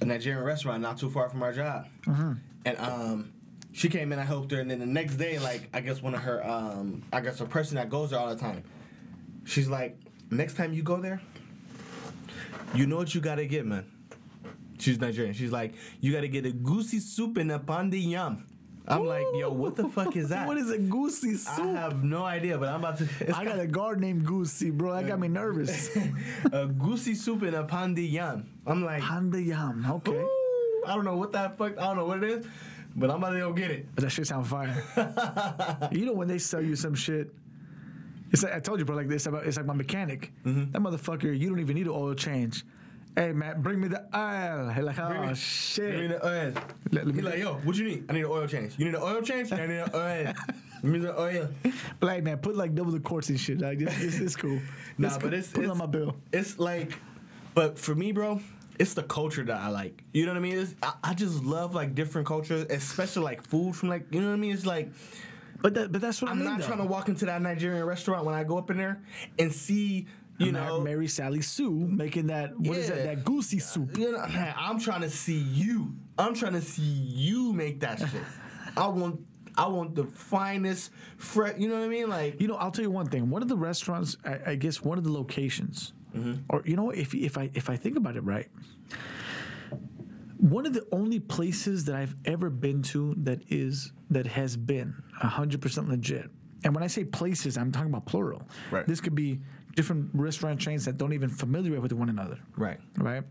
a Nigerian restaurant not too far from our job, and um, she came in. I helped her, and then the next day, like I guess one of her, um, I guess a person that goes there all the time. She's like, next time you go there, you know what you gotta get, man. She's Nigerian. She's like, you gotta get a goosey soup and a pandi yam. I'm like, yo, what the fuck is that? What is a goosey soup? I have no idea, but I'm about to. I got a guard named Goosey, bro. That got me nervous. a goosey soup and a pandi yam. I'm like, Panda yam. Okay. Ooh, I don't know what that fuck. I don't know what it is, but I'm about to go get it. But that shit sound fire. you know when they sell you some shit, it's like I told you, bro. Like this, about it's like my mechanic. Mm-hmm. That motherfucker, you don't even need an oil change. Hey man, bring me the oil. He like, oh Bring me- shit. Give me the oil. Let- let He's like, yo, what you need? I need an oil change. You need an oil change? I need an oil. Give me the oil. Black man, put like double the quarts and shit. Like this, this, it's cool. Nah, It's but cool. it's put it it's, on my bill. It's like, but for me, bro, it's the culture that I like. You know what I mean? It's, I, I just love like different cultures, especially like food from like you know what I mean. It's like But that, but that's what I'm I mean. not though. trying to walk into that Nigerian restaurant when I go up in there and see you know Mary Sally Sue making that what is Yeah. that that goosey soup. You know, I'm trying to see you. I'm trying to see you make that shit. I want, I want the finest, fresh. You know what I mean? Like, You know, I'll tell you one thing. One of the restaurants, I, I guess, one of the locations, mm-hmm. or you know, if if I if I think about it right, one of the only places that I've ever been to that is that has been hundred percent legit. And when I say places, I'm talking about plural. Right. This could be different restaurant chains that don't even familiar with one another. right, Right.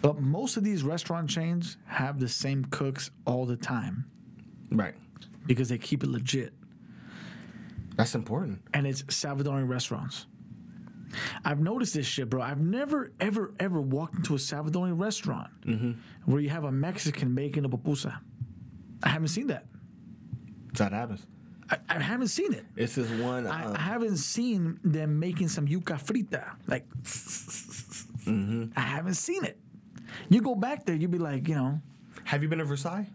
But most of these restaurant chains have the same cooks all the time right. because they keep it legit. That's important. and it's Salvadoran restaurants. I've noticed this shit, bro. I've never, ever, ever walked into a Salvadorian restaurant Mm-hmm. where you have a Mexican making a pupusa. I haven't seen that. That happens. I, I haven't seen it. It's this one. I, um, I haven't seen them making some yuca frita. Like, Mm-hmm. I haven't seen it. You go back there, you'd be like, you know, have you been to Versailles?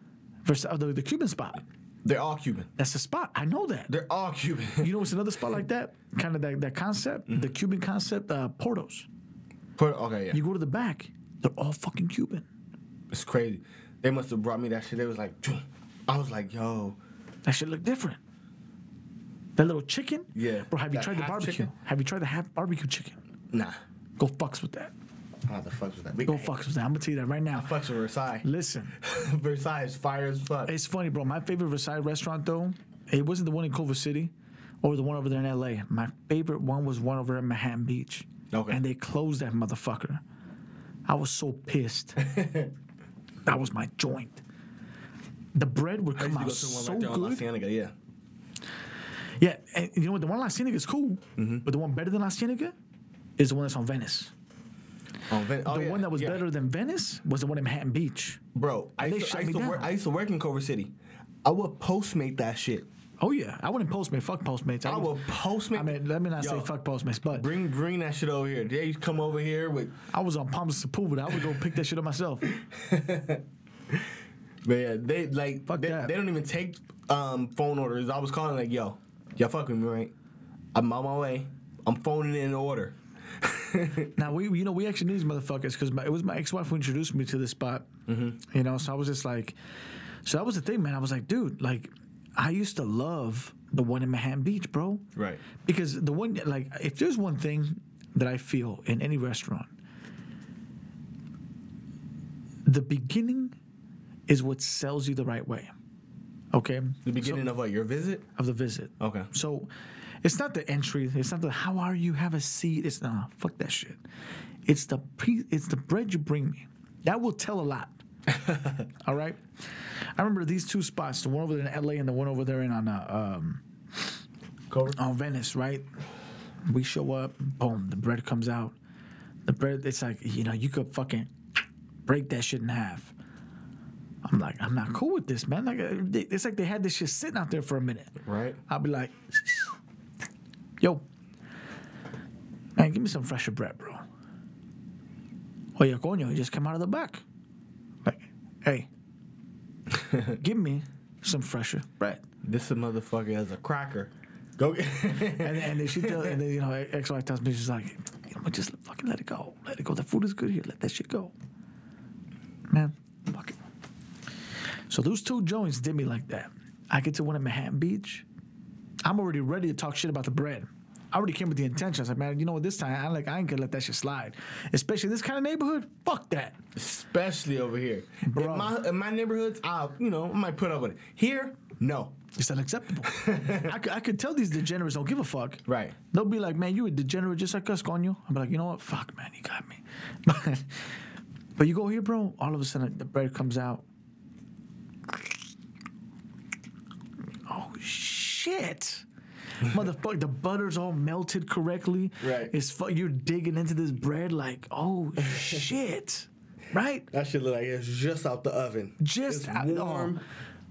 Vers- uh, the, the Cuban spot. They're all Cuban. That's the spot. I know that. They're all Cuban. You know what's another spot like that? Kind of that, that concept, Mm-hmm. the Cuban concept, uh, Porto's. Put, okay, yeah. You go to the back, they're all fucking Cuban. it's crazy. They must have brought me that shit. They was like, "Phew." I was like, yo, That shit look different. That little chicken? Yeah. Bro, have you That tried the barbecue? chicken? Have you tried the half barbecue chicken? nah. Go fucks with that. How the fuck with that? We, Go fucks with that. I'm gonna tell you that right now. fucks with Versailles. Listen, Versailles is fire as fuck. it's funny, bro. My favorite Versailles restaurant though, it wasn't the one in Culver City or the one over there in LA. My favorite one was one over in Manhattan Beach. Okay. And they closed that motherfucker. I was so pissed. that was my joint. The bread would come used to go out so right there on La good. Cienega, yeah. Yeah, and you know what? The one in La Cienega is cool, Mm-hmm. but the one better than La Cienega is the one that's on Venice. On Ven- oh, The yeah, one that was yeah. better than Venice was the one in Manhattan Beach. Bro, I used, to, I, used to work. I used to work in Culver City. I would postmate that shit. Oh yeah, I wouldn't Postmate. Fuck Postmates. I would postmate. I mean, let me not say fuck Postmates, but Bring bring that shit over here. They come over here with. I was on Palms but I would go pick that shit up myself. But yeah, they like Fuck they, that. they don't even take um, phone orders. I was calling like, yo, y'all fuck with me, right? I'm on my way. I'm phoning in an order. Now we, you know, we actually knew these motherfuckers because it was my ex-wife who introduced me to this spot. Mm-hmm. You know, so I was just like, so that was the thing, man. I was like, dude, like, I used to love the one in Manhattan Beach, bro. Right. Because the one, like, if there's one thing that I feel in any restaurant, the beginning is what sells you the right way. Okay. The beginning of what your visit? of the visit. Okay. So it's not the entry. It's not the how are you? Have a seat. It's not fuck that shit. It's the pre. It's the bread you bring me. That will tell a lot. All right. I remember these two spots: the one over there in LA and the one over there in on uh, um, Culver. on Venice. Right. We show up. Boom. The bread comes out. The bread. It's like you know you could fucking break that shit in half. I'm like, I'm not cool with this, man. Like, uh, it's like they had this shit sitting out there for a minute. Right. I'll be like, yo, man, give me some fresher bread, bro. Oye, coño, you just come out of the back. Like, hey, give me some fresher bread. This motherfucker has a cracker. Go get. And, and then she tell, and then, you know, ex-wife tells me, she's like, you know, just fucking let it go. Let it go. The food is good here. Let that shit go. Man, fuck it. So those two joints did me like that. I get to one at Manhattan Beach. I'm already ready to talk shit about the bread. I already came with the intention. I was like, man, you know what? This time, I like, I ain't gonna let that shit slide. Especially this kind of neighborhood. Fuck that. Especially over here. Bro. In my, in my neighborhoods, I you know I might put up with it. Here, no. It's unacceptable. I, could, I could tell these degenerates don't give a fuck. Right. They'll be like, man, you a degenerate just like us, coño. I'm be like, you know what? Fuck, man, you got me. but you go here, bro, all of a sudden the bread comes out. Oh, shit. Motherfucker, the butter's all melted correctly. Right. It's fu- you're digging into this bread like, oh shit. Right? That shit look like it's just out the oven. just It's out- warm.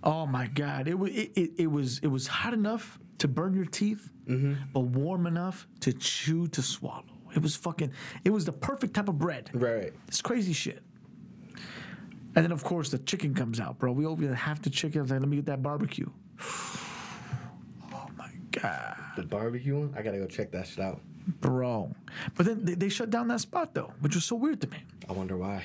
Oh, oh my god! It was it, it, it was it was hot enough to burn your teeth, Mm-hmm. but warm enough to chew to swallow. It was fucking. It was the perfect type of bread. Right. It's crazy shit. And then of course the chicken comes out, bro. We over there half the chicken. I was like, let me get that barbecue. God, The barbecue one, I gotta go check that shit out. bro! But then they, they shut down that spot though, which was so weird to me. I wonder why.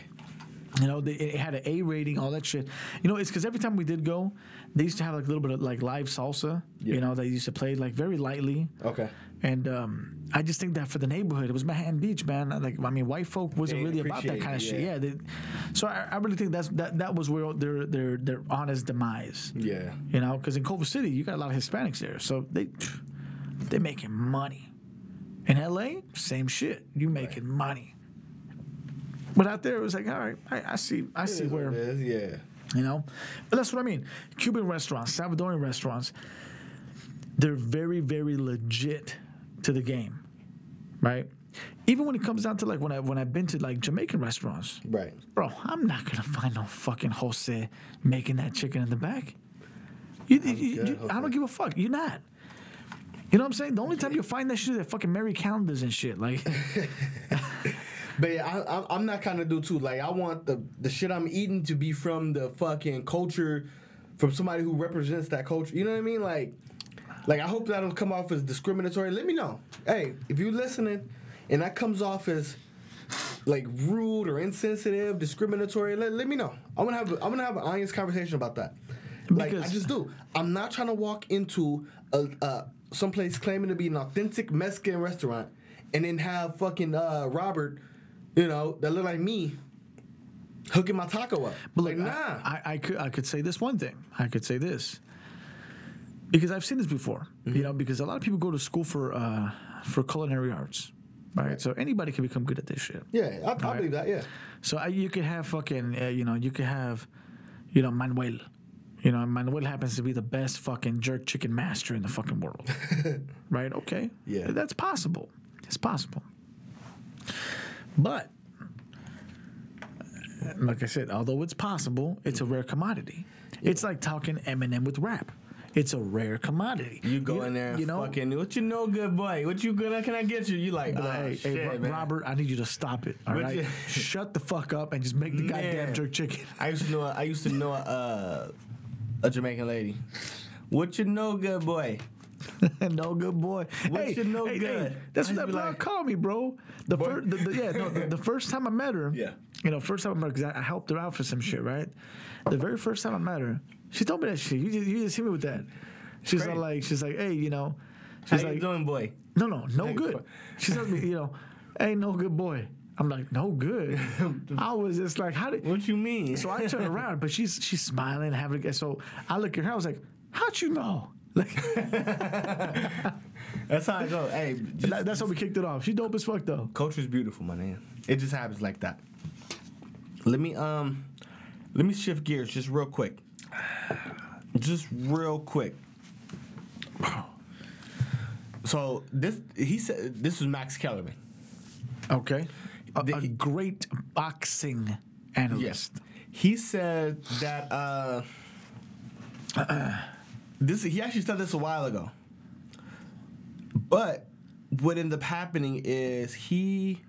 You know, they, it had an A rating, all that shit. You know, it's because every time we did go, they used to have like a little bit of like live salsa. Yeah. You know, they used to play like very lightly. Okay. And um, I just think that for the neighborhood, it was Manhattan Beach, man. Like, I mean, white folk wasn't They really about that kind of it, shit. yeah. Yeah. They, so I, I really think that's that that was where their their their honest demise. Yeah. You know, because in Culver City, you got a lot of Hispanics there, so they they making money. In LA, same shit. You making money. But out there, it was like, all right, I, I see, I see It is where it is, yeah. you know. But that's what I mean. Cuban restaurants, Salvadorian restaurants, they're very, very legit to the game, right? even when it comes down to like when I when I've been to like Jamaican restaurants, Right. bro, I'm not gonna find no fucking Jose making that chicken in the back. You, you- you- you- I don't give a fuck. You're not. You know what I'm saying? The only time you'll find that shit is at fucking Marie Callender's and shit. Like, But yeah, I, I'm, I'm not kind of dude too. Like, I want the the shit I'm eating to be from the fucking culture, from somebody who represents that culture. You know what I mean? Like, like I hope that don't come off as discriminatory. Let me know. Hey, if you're listening, and that comes off as like rude or insensitive, discriminatory, let, let me know. I'm gonna have a, I'm gonna have an honest conversation about that. Like I just do. I'm not trying to walk into a uh, someplace claiming to be an authentic Mexican restaurant and then have fucking uh, Robert, you know, that look like me, hooking my taco up. But like, look, nah. I, I, I could I could say this one thing. I could say this because I've seen this before. Mm-hmm. You know, because a lot of people go to school for uh, for culinary arts, right? So anybody can become good at this shit. yeah, I, I believe that. Yeah. So I, you could have fucking, uh, you know, you could have, you know, Manuel. You know, Manuel happens to be the best fucking jerk chicken master in the fucking world. right? Okay. Yeah. That's possible. It's possible. But, like I said, although it's possible, it's a rare commodity. It's like talking Eminem with rap. It's a rare commodity. You go in there, you know, fucking, what you know, good boy? What you good? Can I get you? You like, oh, hey, shit, hey, man. Robert, I need you to stop it. All right, you- shut the fuck up and just make the goddamn jerk chicken. I used to know. I used to know uh, a Jamaican lady. What you know, good boy? no good boy. What hey, you know hey, good? Hey, that's what that used to be blog like- called me, bro. The first, the, the, yeah, no, the, the first time I met her, Yeah. you know, first time I met her, because I, I helped her out for some shit, right? The very first time I met her, she told me that shit. You just, you just hit me with that. She's Great. like, she's like, hey, you know, How she's you like, doing, boy? no, no, no Hey, good. She tells me, you know, hey, no good boy. I'm like, no good. I was just like, how did? What you mean? So I turn around, but she's she's smiling, having. a So I look at her. I was like, how'd you know? Like That's how I go. Hey, just, that- that's how we kicked it off. She dope as fuck though. culture's beautiful, my man. It just happens like that. Let me um, let me shift gears just real quick. Just real quick. So this he said this was Max Kellerman. Okay. A, The- a great boxing analyst. He said that uh, this he actually said this a while ago. But what ended up happening is he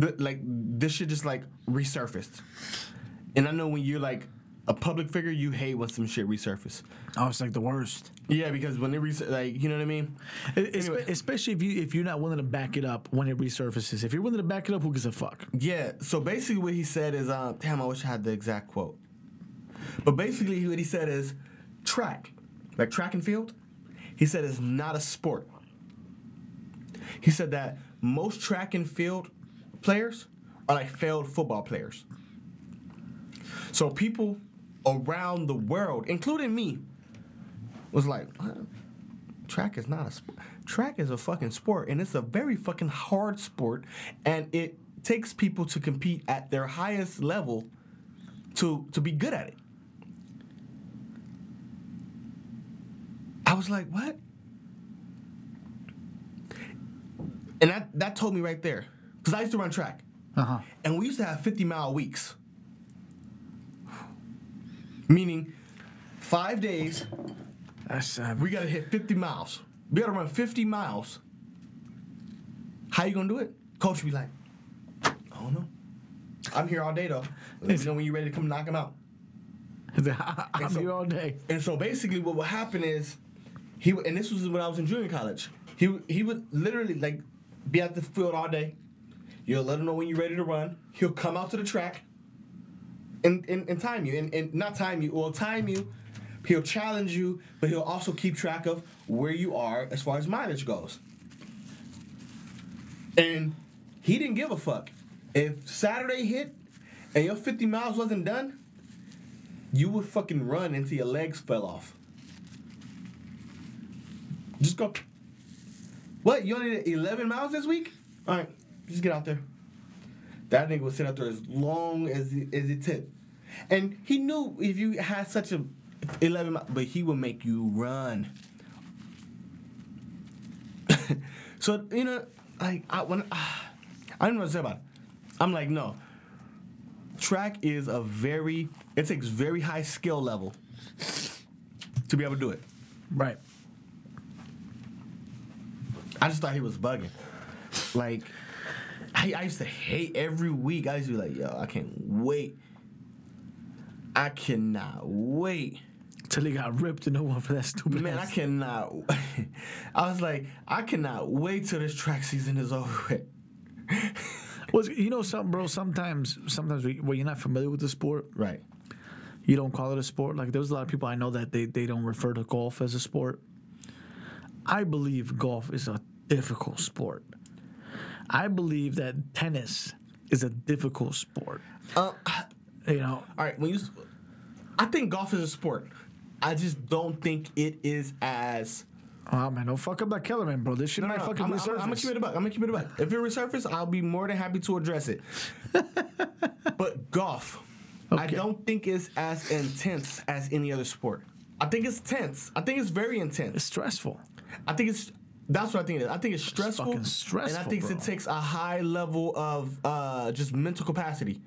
th- like this shit just like resurfaced. And I know when you're like a public figure, you hate when some shit resurface. Oh, it's like the worst. Yeah, because when it res- like you know what I mean. Espe- Anyway. Especially if you if you're not willing to back it up when it resurfaces. If you're willing to back it up, who gives a fuck? Yeah. So basically, what he said is, uh, damn, I wish I had the exact quote. But basically, what he said is, track, like track and field. He said it's not a sport. He said that most track and field players are like failed football players. So people around the world, including me, was like, track is not a sport. Track is a fucking sport, and it's a very fucking hard sport, and it takes people to compete at their highest level to to be good at it. I was like, what? And that that told me right there, because I used to run track, Uh huh. and we used to have fifty mile weeks, meaning five days That's uh, we gotta hit 50 miles. We gotta run 50 miles. How you gonna do it? Coach be like, I don't know. I'm here all day though. Let me know when you're ready to come knock him out. I'm so- here all day. And so basically, what will happen is, he and this was when I was in junior college. He he would literally like be at the field all day. You'll let him know when you're ready to run. He'll come out to the track. And, and, and time you and, and not time you or time you. He'll challenge you, but he'll also keep track of where you are as far as mileage goes. And he didn't give a fuck. If Saturday hit and your 50 miles wasn't done, you would fucking run until your legs fell off. Just go. What? You only did 11 miles this week? All right, just get out there. That nigga would sit out there as long as it, as it took. And he knew if you had such a 11 mi- but he would make you run. so, you know, like I when ah, I don't know what to say about it. I'm like no. Track is a very it takes very high skill level to be able to do it. Right. I just thought he was bugging. Like, I, I used to hate every week. I used to be like, yo, I can't wait. I cannot wait. Till he got ripped and no one for that stupid. Man, I cannot. I was like, I cannot wait till this track season is over with. Was you know something, bro? Sometimes, sometimes we- when you're not familiar with the sport, Right. you don't call it a sport. Like there's a lot of people I know that they, they don't refer to golf as a sport. I believe golf is a difficult sport. I believe that tennis is a difficult sport. Uh, You know, all right. When you, I think golf is a sport. I just don't think it is as. oh man, don't fuck up that Kellerman, bro. This shit No, might no. fucking I'm, I'm, resurface. I'm gonna keep it a buck. I'm gonna keep it a buck. If it resurface, I'll be more than happy to address it. but golf, I don't think it's as intense as any other sport. I think it's tense. I think it's very intense. It's stressful. I think it's that's what I think it is. I think it's stressful. fucking and I think bro. it takes a high level of uh, just mental capacity.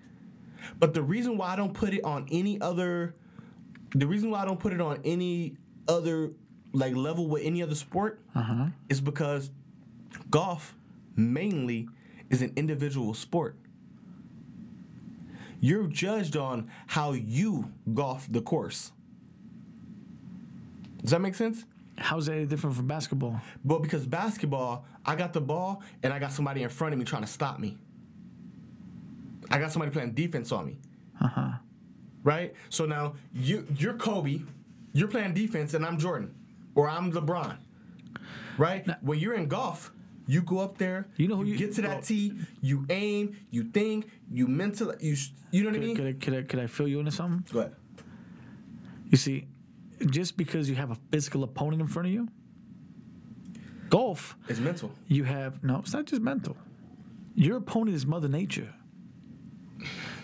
But the reason why I don't put it on any other, the reason why I don't put it on any other like level with any other sport Uh-huh. is because golf mainly is an individual sport. You're judged on how you golf the course. Does that make sense? How's that any different from basketball? But because basketball, I got the ball and I got somebody in front of me trying to stop me. I got somebody playing defense on me. Uh huh. Right? So now you you're Kobe, you're playing defense, and I'm Jordan. Or I'm LeBron. Right? when you're in golf, you go up there, You know who you- get to that tee, you aim, you think, you mental you you know what I mean? could, I, could, I, could I fill you into something? Go ahead. You see, just because you have a physical opponent in front of you, golf, It's mental. you have no. It's not just mental. Your opponent is Mother Nature.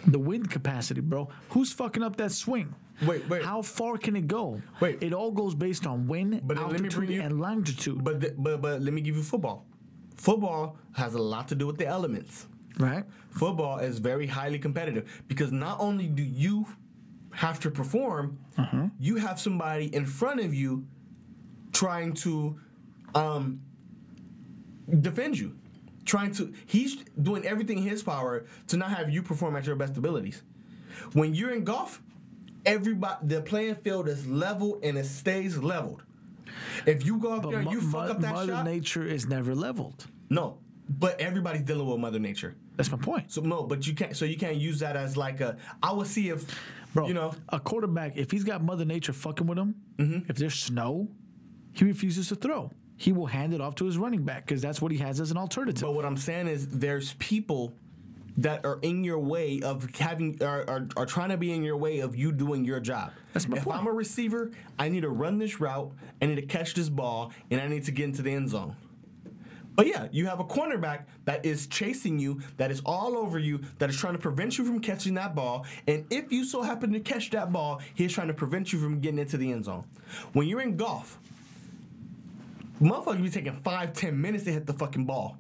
The wind capacity, bro. Who's fucking up that swing? Wait, wait. How far can it go? Wait. It all goes based on wind, But then let me altitude, you- and longitude. But the, but but let me give you football. Football has a lot to do with the elements. right? football is very highly competitive because not only do you have to perform, you have somebody in front of you trying to um, defend you. Trying to, he's doing everything in his power to not have you perform at your best abilities. When you're in golf, everybody, the playing field is leveled and it stays leveled. If you go up there and Mo- you fuck up that Mother shot, Nature is never leveled. no. But everybody's dealing with Mother Nature. That's my point. So no, but you can't. So you can't use that as like a. I will see if, Bro, you know. a quarterback, if he's got Mother Nature fucking with him, Mm-hmm. if there's snow, he refuses to throw. He will hand it off to his running back because that's what he has as an alternative. But what I'm saying is, there's people that are in your way of having are, are, are trying to be in your way of you doing your job. That's my if point. I'm a receiver, I need to run this route. I need to catch this ball, and I need to get into the end zone. But yeah, you have a cornerback that is chasing you, that is all over you, that is trying to prevent you from catching that ball. And if you so happen to catch that ball, he's trying to prevent you from getting into the end zone. When you're in golf, motherfuckers be taking five, ten minutes to hit the fucking ball.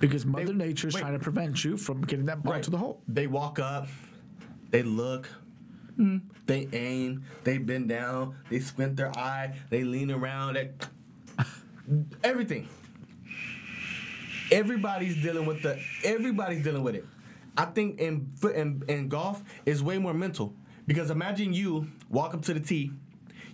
because Mother Nature is wait. trying to prevent you from getting that ball to the hole. They walk up, they look, hmm, they aim, they bend down, they squint their eye, they lean around, they, everything. Everybody's dealing with the. Everybody's dealing with it. I think in in, in golf is way more mental because imagine you walk up to the tee,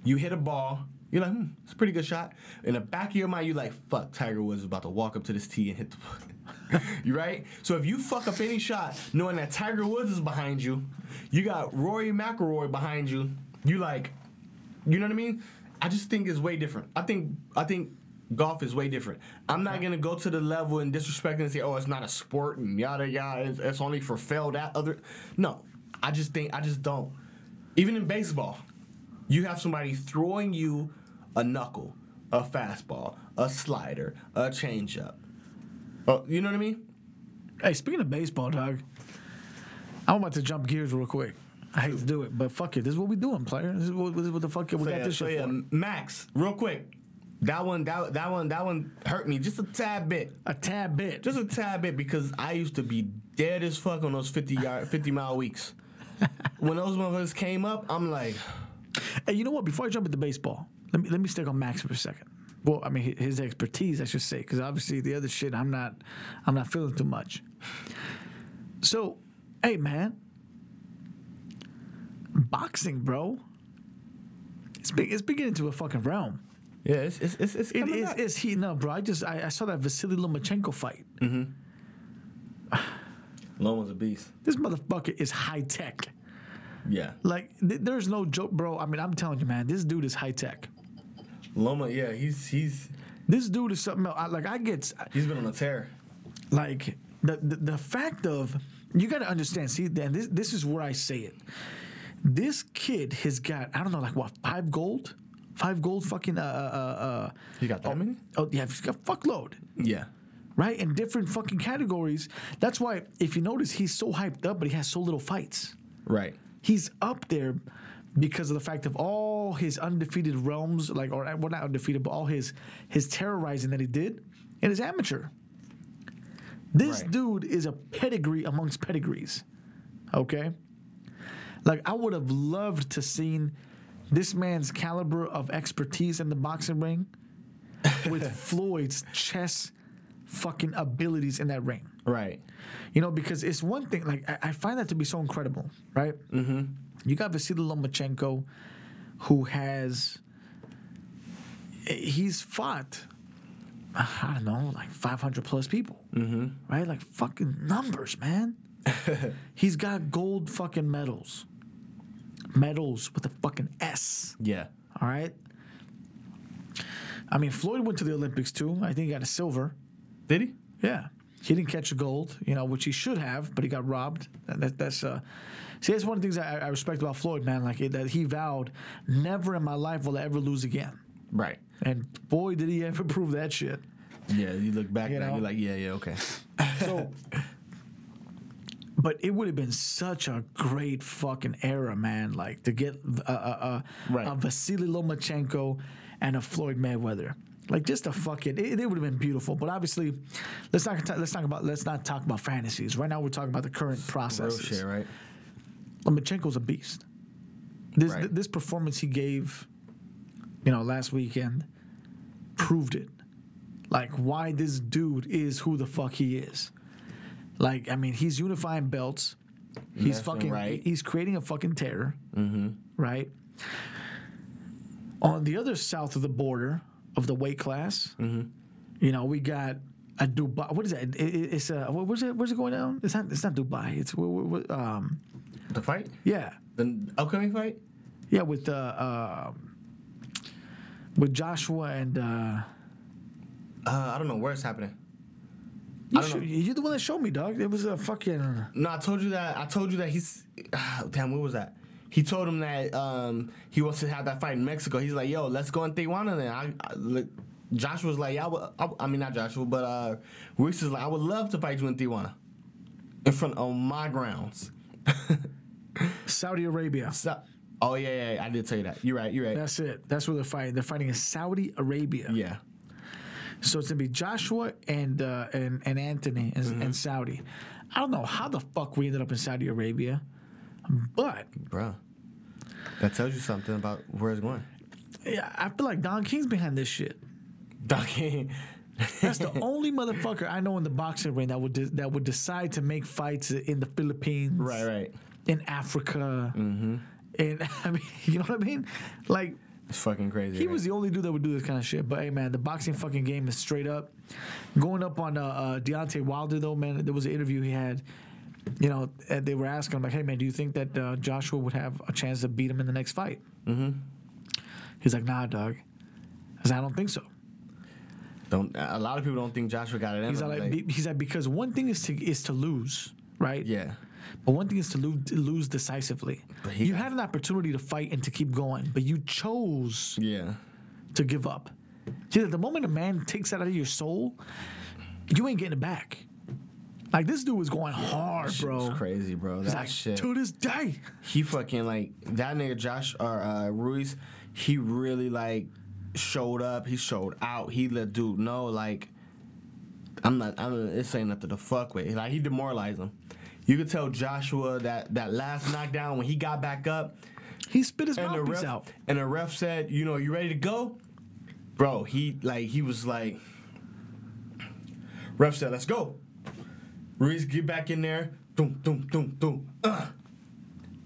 you hit a ball. You're like, hmm, it's a pretty good shot. In the back of your mind, you're like, fuck, Tiger Woods is about to walk up to this tee and hit the. you right? So if you fuck up any shot, knowing that Tiger Woods is behind you, you got Rory McIlroy behind you. You like, you know what I mean? I just think it's way different. I think I think golf is way different. I'm not gonna go to the level and disrespect and say, oh, it's not a sport and yada yada. It's, it's only for failed at other. No, I just think I just don't. Even in baseball, you have somebody throwing you a knuckle, a fastball, a slider, a changeup. Oh, you know what I mean? Hey, speaking of baseball, dog, I'm about to jump gears real quick. I hate to do it, but fuck it. This is what we doing, player. This is what, this is what the fuck we So got yeah, this so shit yeah, for. Max, real quick. That one, that that one, that one hurt me just a tad bit, A tad bit. just a tad bit because I used to be dead as fuck on those fifty yard, fifty mile weeks. when those motherfuckers came up, I'm like, Hey, you know what? Before I jump into baseball, let me let me stick on Max for a second. Well, I mean his expertise, I should say, because obviously the other shit, I'm not, I'm not feeling too much. So, hey man, boxing, bro, it's big. It's beginning to a fucking realm. Yeah, it's it's it's, it's It is. It's heating up, bro. I just I, I saw that Vasily Lomachenko fight. Mm-hmm. Loma's a beast. This motherfucker is high tech. Yeah, Like, th- there's no joke, bro. I mean, I'm telling you, man, this dude is high tech. Loma. Yeah, he's he's This dude is something else. I, like, I get he's been on a tear. like the, the the fact of you got to understand. See, then this this is where I say it. This kid has got I don't know like what five gold, five gold fucking uh uh uh. You got that many? Oh yeah, he's got fuckload. Yeah, Right in different fucking categories. That's why if you notice he's so hyped up, but he has so little fights. right. He's up there because of the fact of all his undefeated realms, like or well not undefeated, but all his his terrorizing that he did in his amateur. This Right. dude is a pedigree amongst pedigrees. Okay? Like I would have loved to seen this man's caliber of expertise in the boxing ring with Floyd's chess fucking abilities in that ring. Right. You know, because it's one thing, like, I, I find that to be so incredible, right? Mm-hmm. You got Vasily Lomachenko, who has, he's fought, I don't know, like 500 plus people, mm-hmm. right? Like, fucking numbers, man. he's got gold fucking medals. Medals with a fucking S, Yeah. all right? I mean, Floyd went to the Olympics too. I think he got a silver. Did he? Yeah. He didn't catch a gold, you know, which he should have, but he got robbed. That, that- that's uh, see, that's one of the things I, I respect about Floyd, man. Like that he vowed, never in my life will I ever lose again. Right. And boy, did he ever prove that shit. Yeah. You look back You know? you're like, yeah, yeah, okay. So, but it would have been such a great fucking era, man. Like to get a, a, a, Right. a Vasily Lomachenko and a Floyd Mayweather. Like just a fucking, it, it would have been beautiful. But obviously, let's not let's talk about let's not talk about fantasies. Right now, we're talking about the current Real shit, right? Lomachenko's a beast. This Right. this performance he gave, you know, last weekend, proved it. Like why this dude is who the fuck he is. Like I mean, he's unifying belts. He's Left fucking. right. He's creating a fucking terror. Mm-hmm. Right. On the other south of the border of the weight class, Mm-hmm. you know, we got a Dubai. What is that? It, it, it's wh- where's it? Where's it going down? It's not. It's not Dubai. It's um. The fight? Yeah. The upcoming fight? Yeah, with uh, uh with Joshua and uh, Uh, I don't know where it's happening. You I don't sho- know. you're the one that showed me, dog. It was a fucking No, I told you that. I told you that he's. damn, what was that? He told him that um, he wants to have that fight in Mexico. He's like, "Yo, let's go in Tijuana." Then I, I look, Joshua's like, "Yeah, I, would, I, I mean not Joshua, but uh, Ruiz is like, I would love to fight you in Tijuana, in front of my grounds." Saudi Arabia. So, oh yeah, yeah, yeah, I did tell you that. You're right. You're right. That's it. That's where they're fighting. They're fighting in Saudi Arabia. yeah, So it's gonna be Joshua and uh, and and Anthony in, Mm-hmm. in Saudi. I don't know how the fuck we ended up in Saudi Arabia, but bro. That tells you something about where it's going. yeah, I feel like Don King's behind this shit. Donkey. That's the only motherfucker I know in the boxing ring that would de- that would decide to make fights in the Philippines, right, right. in Africa, mm-hmm. and I mean, you know what I mean? Like It's fucking crazy. he right? was the only dude that would do this kind of shit. But hey, man, the boxing fucking game is straight up. Going up on uh, uh, Deontay Wilder though, man. There was an interview he had. You know, and they were asking him like, "Hey, man, do you think that uh, Joshua would have a chance to beat him in the next fight?" Mm-hmm. He's like, "Nah, dog." I said, "I don't think so." Don't. A lot of people don't think Joshua got it in He's like, like- he's like, because one thing is to is to lose, right? yeah. But one thing is to lose, lose decisively. But he- you had an opportunity to fight and to keep going, but you chose Yeah. to give up. See, the moment a man takes that out of your soul, you ain't getting it back. Like this dude was going hard, bro. was crazy, bro. That like, shit. to this day. He fucking like that nigga Josh or uh, Ruiz. He really like showed up. He showed out. He let dude know like I'm not. I'm. This ain't nothing to fuck with. Like he demoralized him. You could tell Joshua that that last knockdown when he got back up He spit his and mouthpiece ref out. and the ref said, "You know, you ready to go, bro?" He like he was like, ref said, "Let's go." Ruiz get back in there, doom doom doom doom, uh,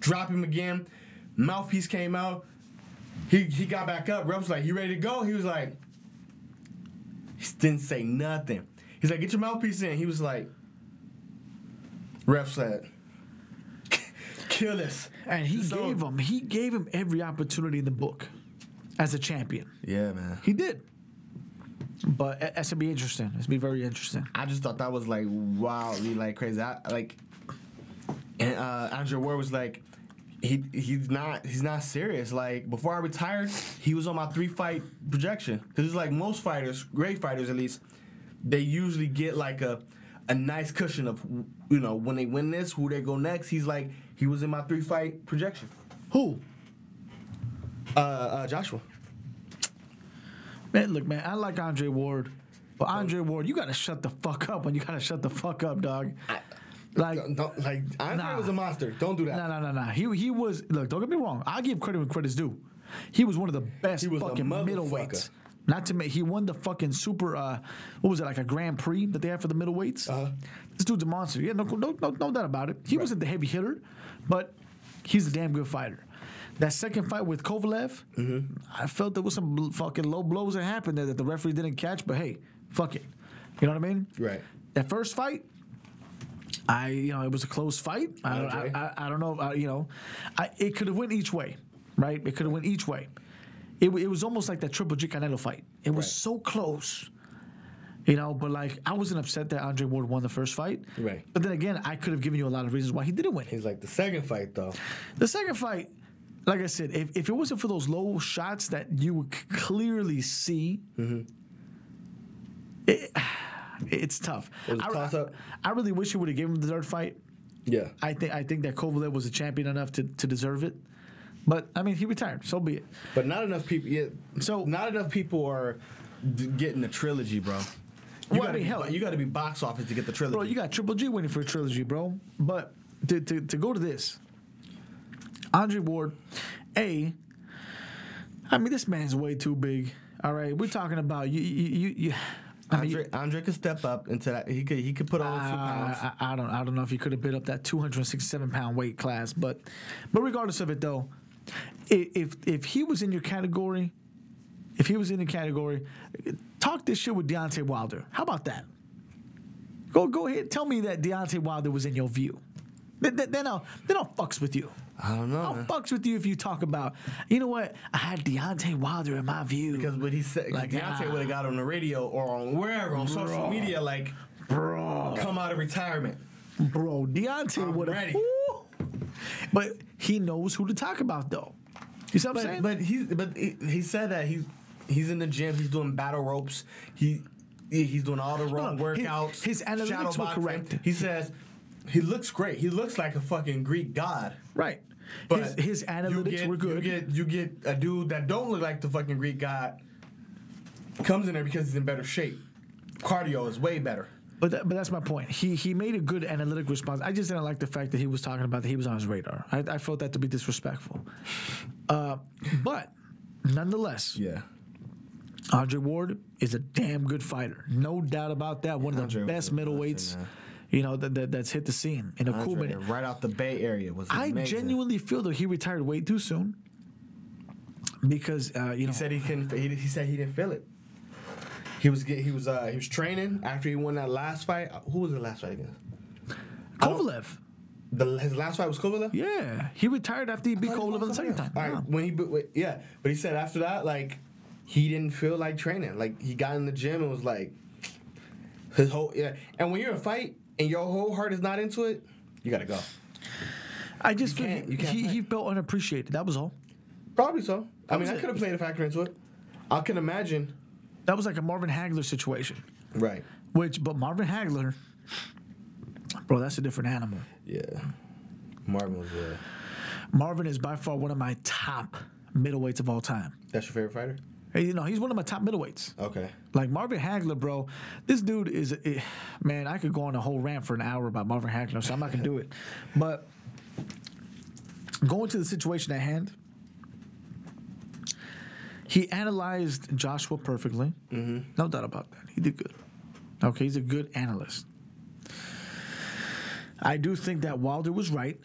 drop him again. Mouthpiece came out. He he got back up. Ref was like, "You ready to go?" He was like, he didn't say nothing. He's like, "Get your mouthpiece in." He was like, ref said, "Kill this." And he So- gave him he gave him every opportunity in the book as a champion. Yeah, man. He did. But that's gonna be interesting. It's gonna be very interesting. I just thought that was like wildly like crazy. I, like, and uh, Andre Ward was like, he he's not he's not serious. Like before I retired, he was on my three fight projection because it's like most fighters, great fighters at least, they usually get like a a nice cushion of you know when they win this, who they go next. He's like he was in my three fight projection. Who? Uh, uh Joshua. Man, look, man, I like Andre Ward. But Andre Ward, you gotta shut the fuck up when you gotta shut the fuck up, dog. Like Don't, don't- like Andre Nah. was a monster. Don't do that. No, no, no, no. He he was look. Don't get me wrong. I give credit when credit's due. He was one of the best He was fucking middleweights. Not to make he won the fucking super. Uh, what was it like a Grand Prix that they had for the middleweights? Uh-huh. This dude's a monster. Yeah, no, no, no, no doubt about it. He wasn't the heavy hitter, but he's a damn good fighter. That second fight with Kovalev, Mm-hmm. I felt there was some bl- fucking low blows that happened there that the referee didn't catch. But hey, fuck it. You know what I mean? Right. That first fight, I you know it was a close fight. I don't, I, I, I don't know. You know, I, it could have went each way, right? It could have went each way. It, it was almost like that Triple G Canelo fight. It was Right. so close. You know, but like I wasn't upset that Andre Ward won the first fight. Right. But then again, I could have given you a lot of reasons why he didn't win. He's like the second fight though. The second fight, like I said, if, if it wasn't for those low shots that you would clearly see, Mm-hmm. it, it's tough. It I- toss-up? I, really wish he would have given him the third fight. Yeah. I think I think that Kovalev was a champion enough to, to deserve it. But I mean, he retired, so be it. But not enough people. Yeah, So- not enough people are d- getting the trilogy, bro. You Well, gotta mean, be, hell- you got to be box office to get the trilogy. Bro, you got Triple G waiting for a trilogy, bro. But to, to, to go to this, Andre Ward, A, I mean, this man's way too big. All right, we're talking about you. You, you, you I mean, Andre, Andre could step up into that. He could he could put on few pounds. I, I, I don't I don't know if he could have been up that 267 pound weight class, but but regardless of it though, i- if if he was in your category, if he was in the category, talk this shit with Deontay Wilder. How about that? Go go ahead, tell me that Deontay Wilder was in your view. Then then- then I'll then I'll fucks with you. I don't know. I'll man. fucks with you if you talk about, you know what? I had Deontay Wilder in my view. Because what he said, Like, like Deontay ah. would have got on the radio or on wherever on social media, like bro, come out of retirement. bro, Deontay would have. But he knows who to talk about, though. You see what I'm saying? But but he's but he, he said that he's he's in the gym. He's doing battle ropes. He he- he's doing all the No, workouts. his analytics shadow were correct. He says he looks great. He looks like a fucking Greek god. right. But his, his analytics get, were good. You get you get a dude that don't look like the fucking Greek god comes in there because he's in better shape. Cardio is way better. But that, but that's my point. He he made a good analytic response. I just didn't like the fact that he was talking about that he was on his radar. I, I felt that to be disrespectful. Uh, but nonetheless, Yeah. Andre Ward is a damn good fighter. No doubt about that. One of Andre the best middleweights, you know, that, that that's hit the scene in a cool minute. right out the Bay Area was I genuinely feel that he retired way too soon because uh, you know He said he couldn't. He, he said he didn't feel it. He was he was uh, he was training after he won that last fight. Uh, Who was the last fight against? Kovalev. The his last fight was Kovalev. Yeah, he retired after he beat Kovalev the second time. All right, Yeah. when he wait, yeah, but he said after that like he didn't feel like training. Like he got in the gym and was like his whole yeah. And when you're in a fight and your whole heart is not into it, you gotta go. I just feel can't- he, you can't he, fight. he felt unappreciated. That was all. Probably so. I mean, I could have played a factor into it. I can imagine. That was like a Marvin Hagler situation. Right. Which, but Marvin Hagler, bro, that's a different animal. Yeah. Marvin was. Uh, Marvin is by far one of my top middleweights of all time. that's your favorite fighter. Hey, You know, he's one of my top middleweights. Okay. Like Marvin Hagler, bro. This dude is, eh, man. I could go on a whole rant for an hour about Marvin Hagler, so I'm not gonna do it. But going to the situation at hand, he analyzed Joshua perfectly. Mm-hmm. No doubt about that. He did good. Okay, he's a good analyst. I do think that Wilder was right.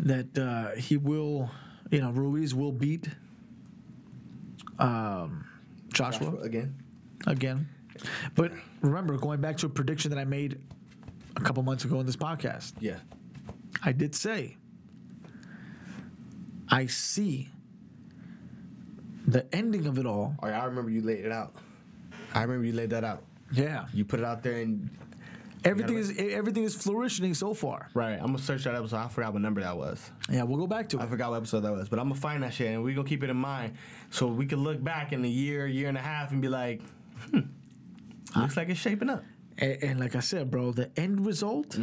That uh, he will, you know, Ruiz will beat um, Joshua Joshua again. again. But remember, going back to a prediction that I made a couple months ago in this podcast, Yeah. I did say I see the ending of it all. All right, I remember you laid it out. I remember you laid that out. Yeah, You put it out there and everything is everything is flourishing so far. right. I'm gonna search that episode. I forgot what number that was. Yeah, we'll go back to it. I forgot what episode that was, but I'm gonna find that shit and we're gonna keep it in mind so we can look back in a year, year and a half and be like, hmm, looks like it's shaping up. And, and like I said, bro, the end result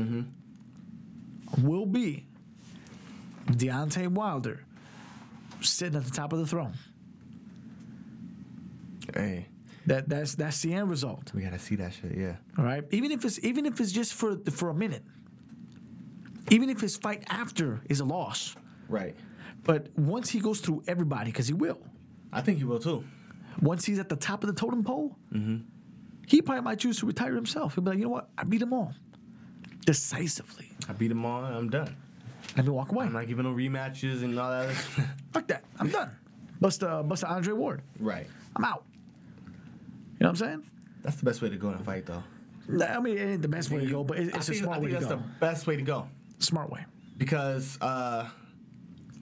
will be Deontay Wilder sitting at the top of the throne. Hey, That that's that's the end result. we gotta see that shit. Yeah. All right. Even if it's even if it's just for for a minute. Even if his fight after is a loss. Right. But once he goes through everybody, because he will, I think he will too. once he's at the top of the totem pole, he probably might choose to retire himself. He'll be like, you know what? I beat them all. Decisively. I beat him all. I'm done. Let me walk away. I'm not giving no rematches and all that. Fuck that. I'm done. Bust uh bust Andre Ward. right. I'm out. You know what I'm saying? That's the best way to go in a fight, though. I mean, it ain't the best way to go, but it- I it's a think, smart I way think to that's go. the best way to go Smart way. because uh,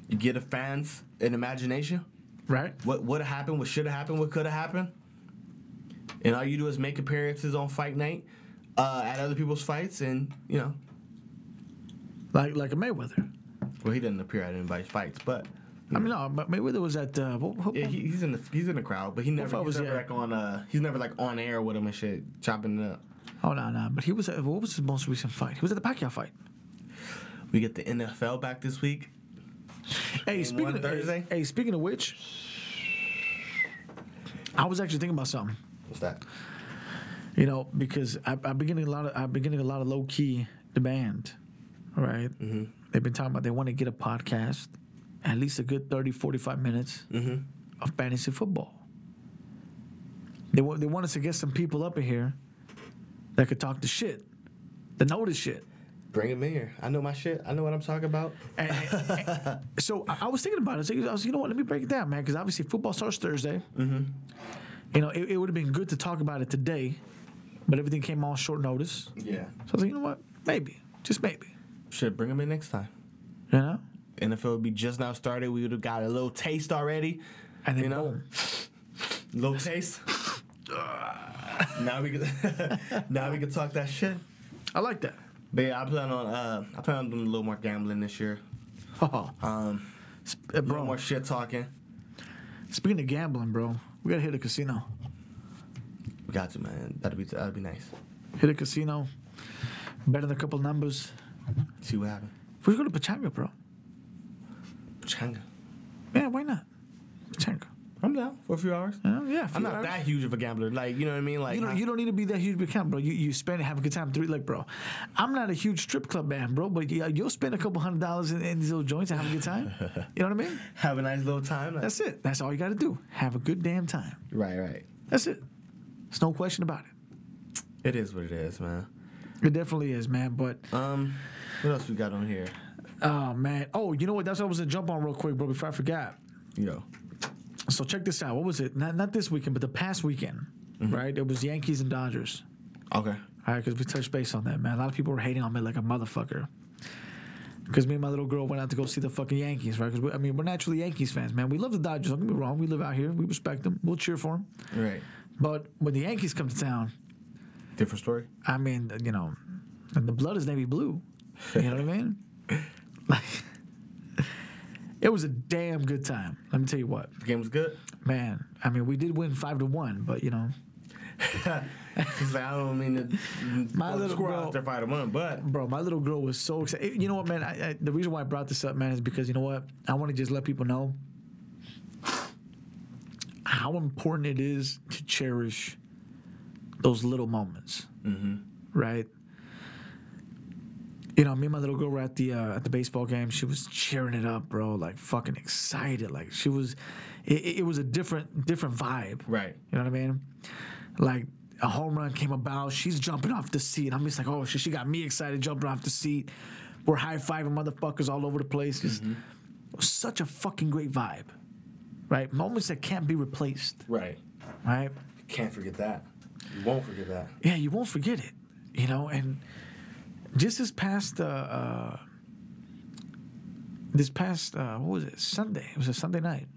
you get the fans an imagination. Right? What would have happened? What should have happened? What could have happened? And all you do is make appearances on fight night uh, at other people's fights, and you know, Like like a Mayweather. well, he didn't appear at anybody's fights, but I mean, no, but Mayweather was at. Uh, what, what, yeah, he, he's in the he's in the crowd, but he never, he's was never like on uh he's never like on air with him and shit, chopping it up. Oh no, no. But he was. At, what was his most recent fight? He was at the Pacquiao fight. We get the NFL back this week. Hey, Game speaking of Thursday? Hey, hey, speaking of which, I was actually thinking about something. What's that? You know, because I, I've been getting a lot of I've been getting a lot of low key demand. right? Mm-hmm. They've been talking about they want to get a podcast, at least a good 30, 45 minutes Mm-hmm. of fantasy football. They want they want us to get some people up in here that could talk the shit, that know the shit. Bring them in here. I know my shit. I know what I'm talking about. And- and- and- so I, I was thinking about it. So I was, you know what? Let me break it down, man. Because obviously football starts Thursday. Mm-hmm. You know, it, it would have been good to talk about it today, but everything came on short notice. Yeah. So I was like, you know what? Maybe, just maybe. Shit, bring them in next time. You know, NFL would be just now started. We would have got a little taste already. and then You know? boom. Little taste. now we can now we can talk that shit. I like that. But yeah, I plan on uh I plan on doing a little more gambling this year. Oh, Um sp- a uh, little bro. more shit talking. Speaking of gambling, bro, we gotta hit a casino. We got to man. That'd be that'd be nice. Hit a casino. Bet on a couple numbers. See what happens. We go to Pechanga, bro. Changa. Yeah, why not? Pechanga. I'm down for a few hours. You yeah, I'm not hours. that huge of a gambler. Like, you know what I mean? Like You don't, you don't need to be that huge of a bro. You, you spend it, have a good time. Three, like, bro, I'm not a huge strip club man, bro, but yeah, you'll spend a couple hundred dollars in, in these little joints and have a good time. You know what I mean? have a nice little time. Like, That's it. That's all you got to do. Have a good damn time. right, right. That's it. There's no question about it. It is what it is, man. It definitely is, man. But Um, what else we got on here? Oh man, oh, you know what? That's what I was gonna jump on real quick, bro. Before I forgot. Yo. So check this out. What was it? Not not this weekend, but the past weekend, mm-hmm. right? It was Yankees and Dodgers. Okay. All right, because we touched base on that, man. A lot of people were hating on me like a motherfucker. Because me and my little girl went out to go see the fucking Yankees, right? Because I mean, we're naturally Yankees fans, man. We love the Dodgers. Don't get me wrong. We live out here. We respect them. We'll cheer for them. Right. But when the Yankees come to town, Different story. I mean, you know, and the blood is navy blue. You know what I mean? Like, it was a damn good time. Let me tell you what, The game was good. man. I mean, we did win five to one, but you know, He's like, I don't mean to My little girl- out there fight one, but bro, my little girl was so excited. Eh, you know what, man? I, I, the reason why I brought this up, man, is because you know what? I want to just let people know. How important it is to cherish those little moments, mm-hmm. right? You know, me and my little girl were at the uh, at the baseball game. She was cheering it up, bro, like fucking excited. Like she was, it, it was a different different vibe. Right. You know what I mean? Like a home run came about, she's jumping off the seat. I'm just like, oh shit, she got me excited jumping off the seat. We're high fiving motherfuckers all over the place. Just it was such a fucking great vibe, right? Moments that can't be replaced, Right. right? Can't forget that. You won't forget that. Yeah, you won't forget it, you know. And just this past, uh, uh this past, uh, what was it? Sunday. It was a Sunday night,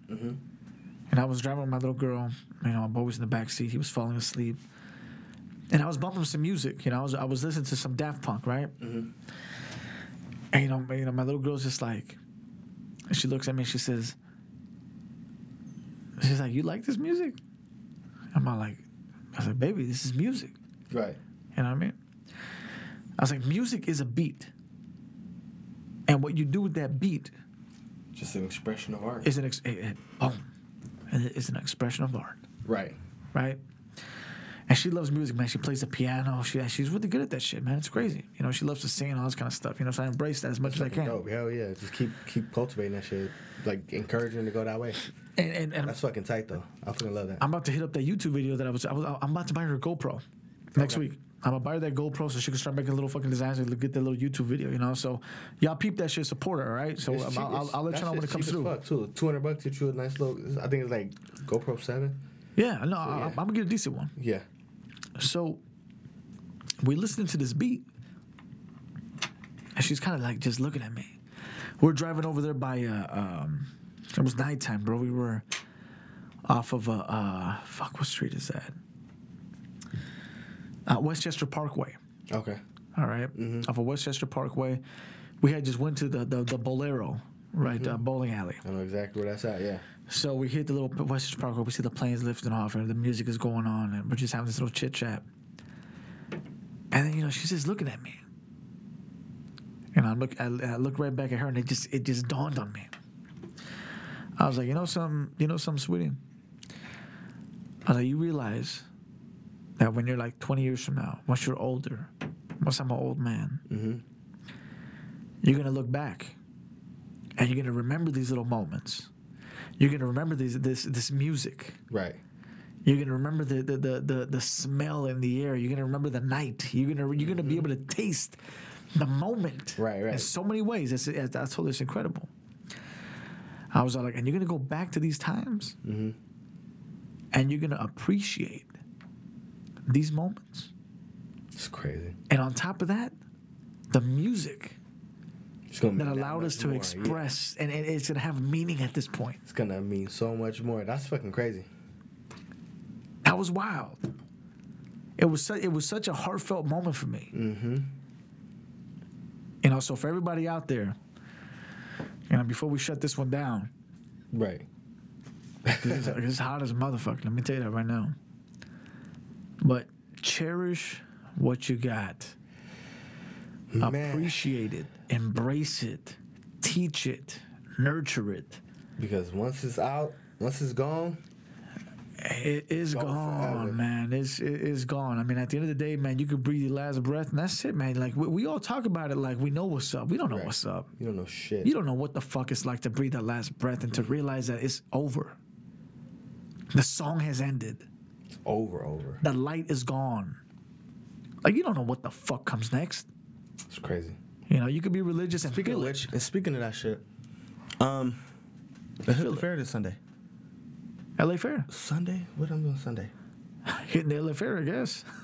and I was driving with my little girl. You know, my boy was in the back seat. He was falling asleep, and I was bumping some music. You know, I was I was listening to some Daft Punk, right? And you know, you know, my little girl's just like, she looks at me. and She says, "She's like, you like this music?" I'm like, I said, "Baby, this is music." Right. You know what I mean? I was like, music is a beat. And what you do with that beat Just an expression of art. is an ex- eh, eh, boom. And it is an expression of art, right. right? And she loves music, man. She plays the piano. She she's really good at that shit, man. It's crazy. You know, she loves to sing and all this kind of stuff. You know, so I embrace that as much as I can. Dope. Hell yeah. Just keep keep cultivating that shit. Like encouraging to go that way. And, and, and That's fucking tight though. I fucking love that. I'm about to hit up that YouTube video that I was, I was I'm about to buy her a GoPro next Okay. week. I'm gonna buy her that GoPro so she can start making little fucking designs and get that little YouTube video, you know. So y'all peep that shit, support her, all right? So I'll, I'll, I'll let you know when it comes through. Fuck too. Two hundred bucks get you a nice little. I think it's like GoPro seven. Yeah, no, I, yeah. I'm gonna get a decent one. Yeah. So we listening to this beat, and she's kind of like just looking at me. We're driving over there by uh, um, it was nighttime, bro. We were off of a uh, fuck. What street is that? Uh, Westchester Parkway. Okay. All right, off of Westchester Parkway. We had just went to the the, the Bowlero, right, uh, bowling alley. I know exactly where that's at. Yeah. So we hit the little Westchester Parkway. We see the planes lifting off, and the music is going on, and we're just having this little chit chat. And then you know she's just looking at me, and I look, I, I look right back at her, and it just it just dawned on me. I was like, you know some, you know some, sweetie. I was like, you realize that when you're like 20 years from now, once you're older, once I'm an old man, you're gonna look back, and you're gonna remember these little moments. You're gonna remember these this this music. Right. You're gonna remember the the, the the the smell in the air. You're gonna remember the night. You're gonna you're gonna be able to taste the moment. Right, right. In so many ways, it's, it's, I told it's incredible. I was like, and you're gonna go back to these times, Mm-hmm. and you're gonna appreciate these moments. It's crazy. And on top of that, the music that allowed much us to more, yeah. express, and, and it's gonna have meaning at this point. It's gonna mean so much more. That's fucking crazy. That was wild. It was su- it was such a heartfelt moment for me. Mm-hmm. You know, so for everybody out there, you know, before we shut this one down, Right. it's, it's hot as a motherfucker. Let me tell you that right now. Cherish what you got. Man. Appreciate it. Embrace it. Teach it. Nurture it. Because once it's out, once it's gone, It is Gone gone, man. It's it is gone. I mean, at the end of the day, man, you could breathe your last breath, and that's it, man. Like we, we all talk about it, like we know what's up. We don't know Right. what's up. you don't know shit. You don't know what the fuck it's like to breathe that last breath and to realize that it's over. The song has ended. It's over, over. The light is gone. Like you don't know what the fuck comes next. It's crazy. You know, you could be religious and Speaking of feel which, and speaking of that shit, um, let's hit the fair this Sunday. LA Fair. Sunday? What I'm doing Sunday? Hitting the LA Fair, I guess.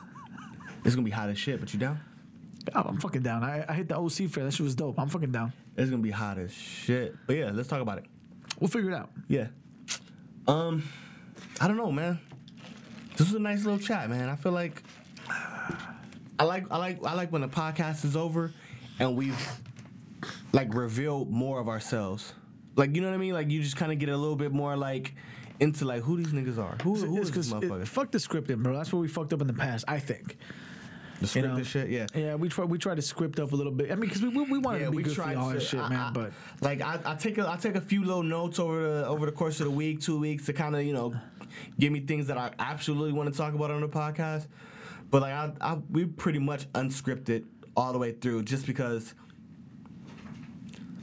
It's gonna be hot as shit, but you down? Oh, I'm fucking down. I, I hit the OC Fair. That shit was dope. I'm fucking down. It's gonna be hot as shit. But yeah, let's talk about it. We'll figure it out. Yeah. Um, I don't know, man. This was a nice little chat, man. I feel like I like I like I like when the podcast is over and we've like revealed more of ourselves. Like you know what I mean? Like you just kind of get a little bit more like into like who these niggas are. Who, who is this 'cause it- motherfucker? fuck the scripting, bro. That's what we fucked up in the past. I think. the script know, shit. Yeah. Yeah, we try we try to script up a little bit. I mean, because we, we, we wanted Yeah, to be good for and to- shit, I- man. I- but like I, I take a I take a few little notes over the over the course of the week, two weeks to kind of you know give me things that I absolutely want to talk about on the podcast. But like I, I we pretty much unscripted all the way through just because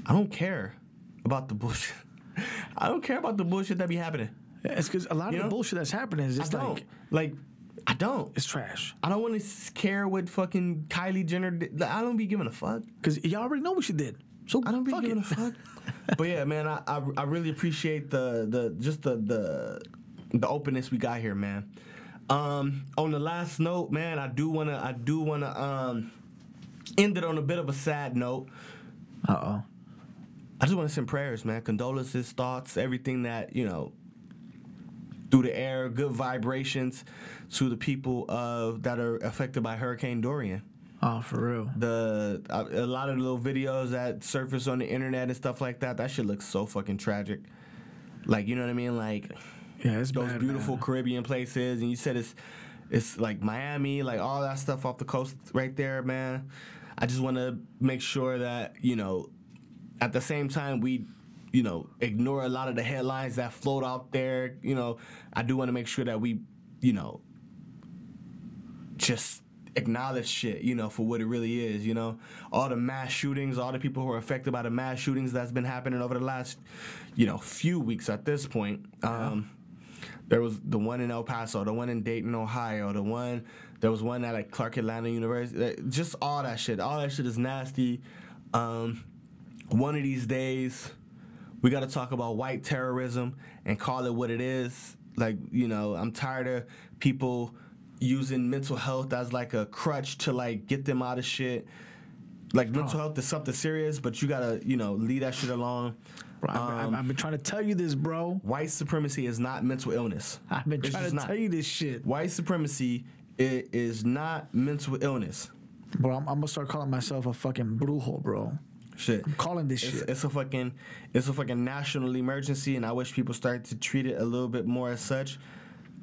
I don't care about the bullshit. I don't care about the bullshit that be happening. It's because a lot You of know? the bullshit that's happening is just like like. I don't. it's trash. I don't want to care what fucking Kylie Jenner. Did. I don't be giving a fuck. Because y'all already know what she did. So I don't be giving it. a fuck. but yeah, man, I, I I really appreciate the the just the the the openness we got here, man. Um, on the last note, man, I do wanna I do wanna um end it on a bit of a sad note. Uh oh. I just want to send prayers, man. Condolences, thoughts, everything that you know through the air, good vibrations to the people of that are affected by Hurricane Dorian. Oh, for real. The a, a lot of the little videos that surface on the internet and stuff like that. That shit looks so fucking tragic. Like you know what I mean? Like Yeah, it's those bad, beautiful man. Caribbean places, and you said it's it's like Miami, like all that stuff off the coast right there, man. I just want to make sure that you know, at the same time we, you know, ignore a lot of the headlines that float out there. You know, I do want to make sure that we, you know, just acknowledge shit, you know, for what it really is, you know. All the mass shootings, all the people who are affected by the mass shootings that's been happening over the last, you know, few weeks at this point. Um, there was the one in El Paso, the one in Dayton, Ohio, the one there was one at like Clark Atlanta University. Just all that shit. All that shit is nasty. Um, one of these days, we got to talk about white terrorism and call it what it is. Like, you know, I'm tired of people using mental health as like a crutch to like get them out of shit. Like mental health is something serious, but you gotta, you know, leave that shit along. Bro, Um, I've been trying to tell you this, bro. white supremacy is not mental illness. I've been It's trying to not. tell you this shit. White supremacy i- is not mental illness. Bro, I'm, I'm gonna start calling myself a fucking brujo, bro. Shit. I'm calling this It's, shit. it's a fucking it's a fucking national emergency, and I wish people start to treat it a little bit more as such.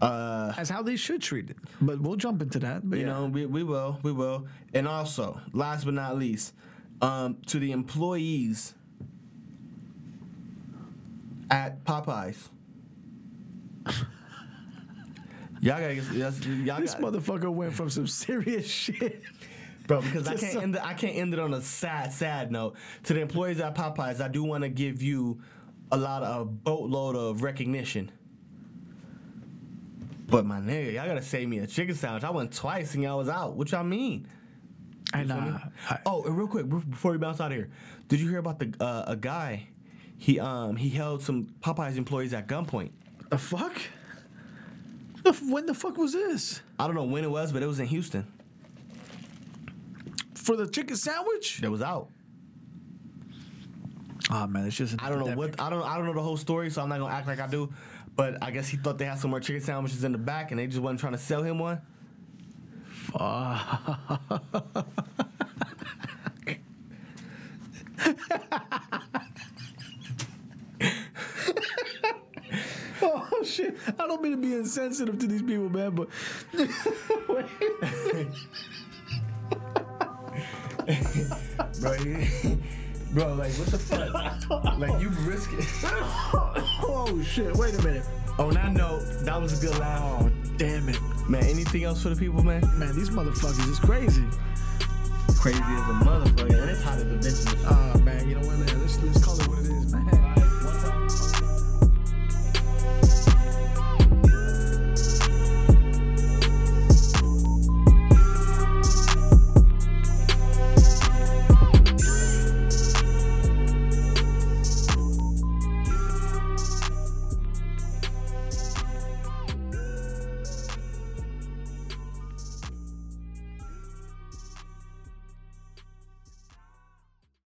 Uh, As how they should treat it. But we'll jump into that. But you yeah. know, we, we will, we will. And also, last but not least, um, to the employees at Popeyes. Y'all gotta get, yes, y'all this got, motherfucker went from some serious shit. bro, because I can't some- end it, I can't end it on a sad, sad note. To the employees at Popeyes, I do want to give you a lot of a boatload of recognition. But my nigga, y'all gotta save me a chicken sandwich. I went twice and y'all was out. What y'all mean? And feel me? uh, I- Oh, and real quick before we bounce out of here, did you hear about the uh, a guy? He um he held some Popeyes employees at gunpoint. the fuck? The f- when the fuck was this? I don't know when it was, but it was in Houston. For the chicken sandwich? That was out. Oh man, it's just I don't know what I don't I don't know the whole story, so I'm not gonna act like I do. But I guess he thought they had some more chicken sandwiches in the back, and they just wasn't trying to sell him one. Oh shit! I don't mean to be insensitive to these people, man, but Bro, he- Bro, like what the fuck? like you risk it. oh shit! Wait a minute. On that note, that was a good line. Oh, damn it, man. Anything else for the people, man? Man, these motherfuckers is crazy. Crazy as a motherfucker. and it's hot as a bitch. Ah man, you know what, man? Let's let's call it what it is, man.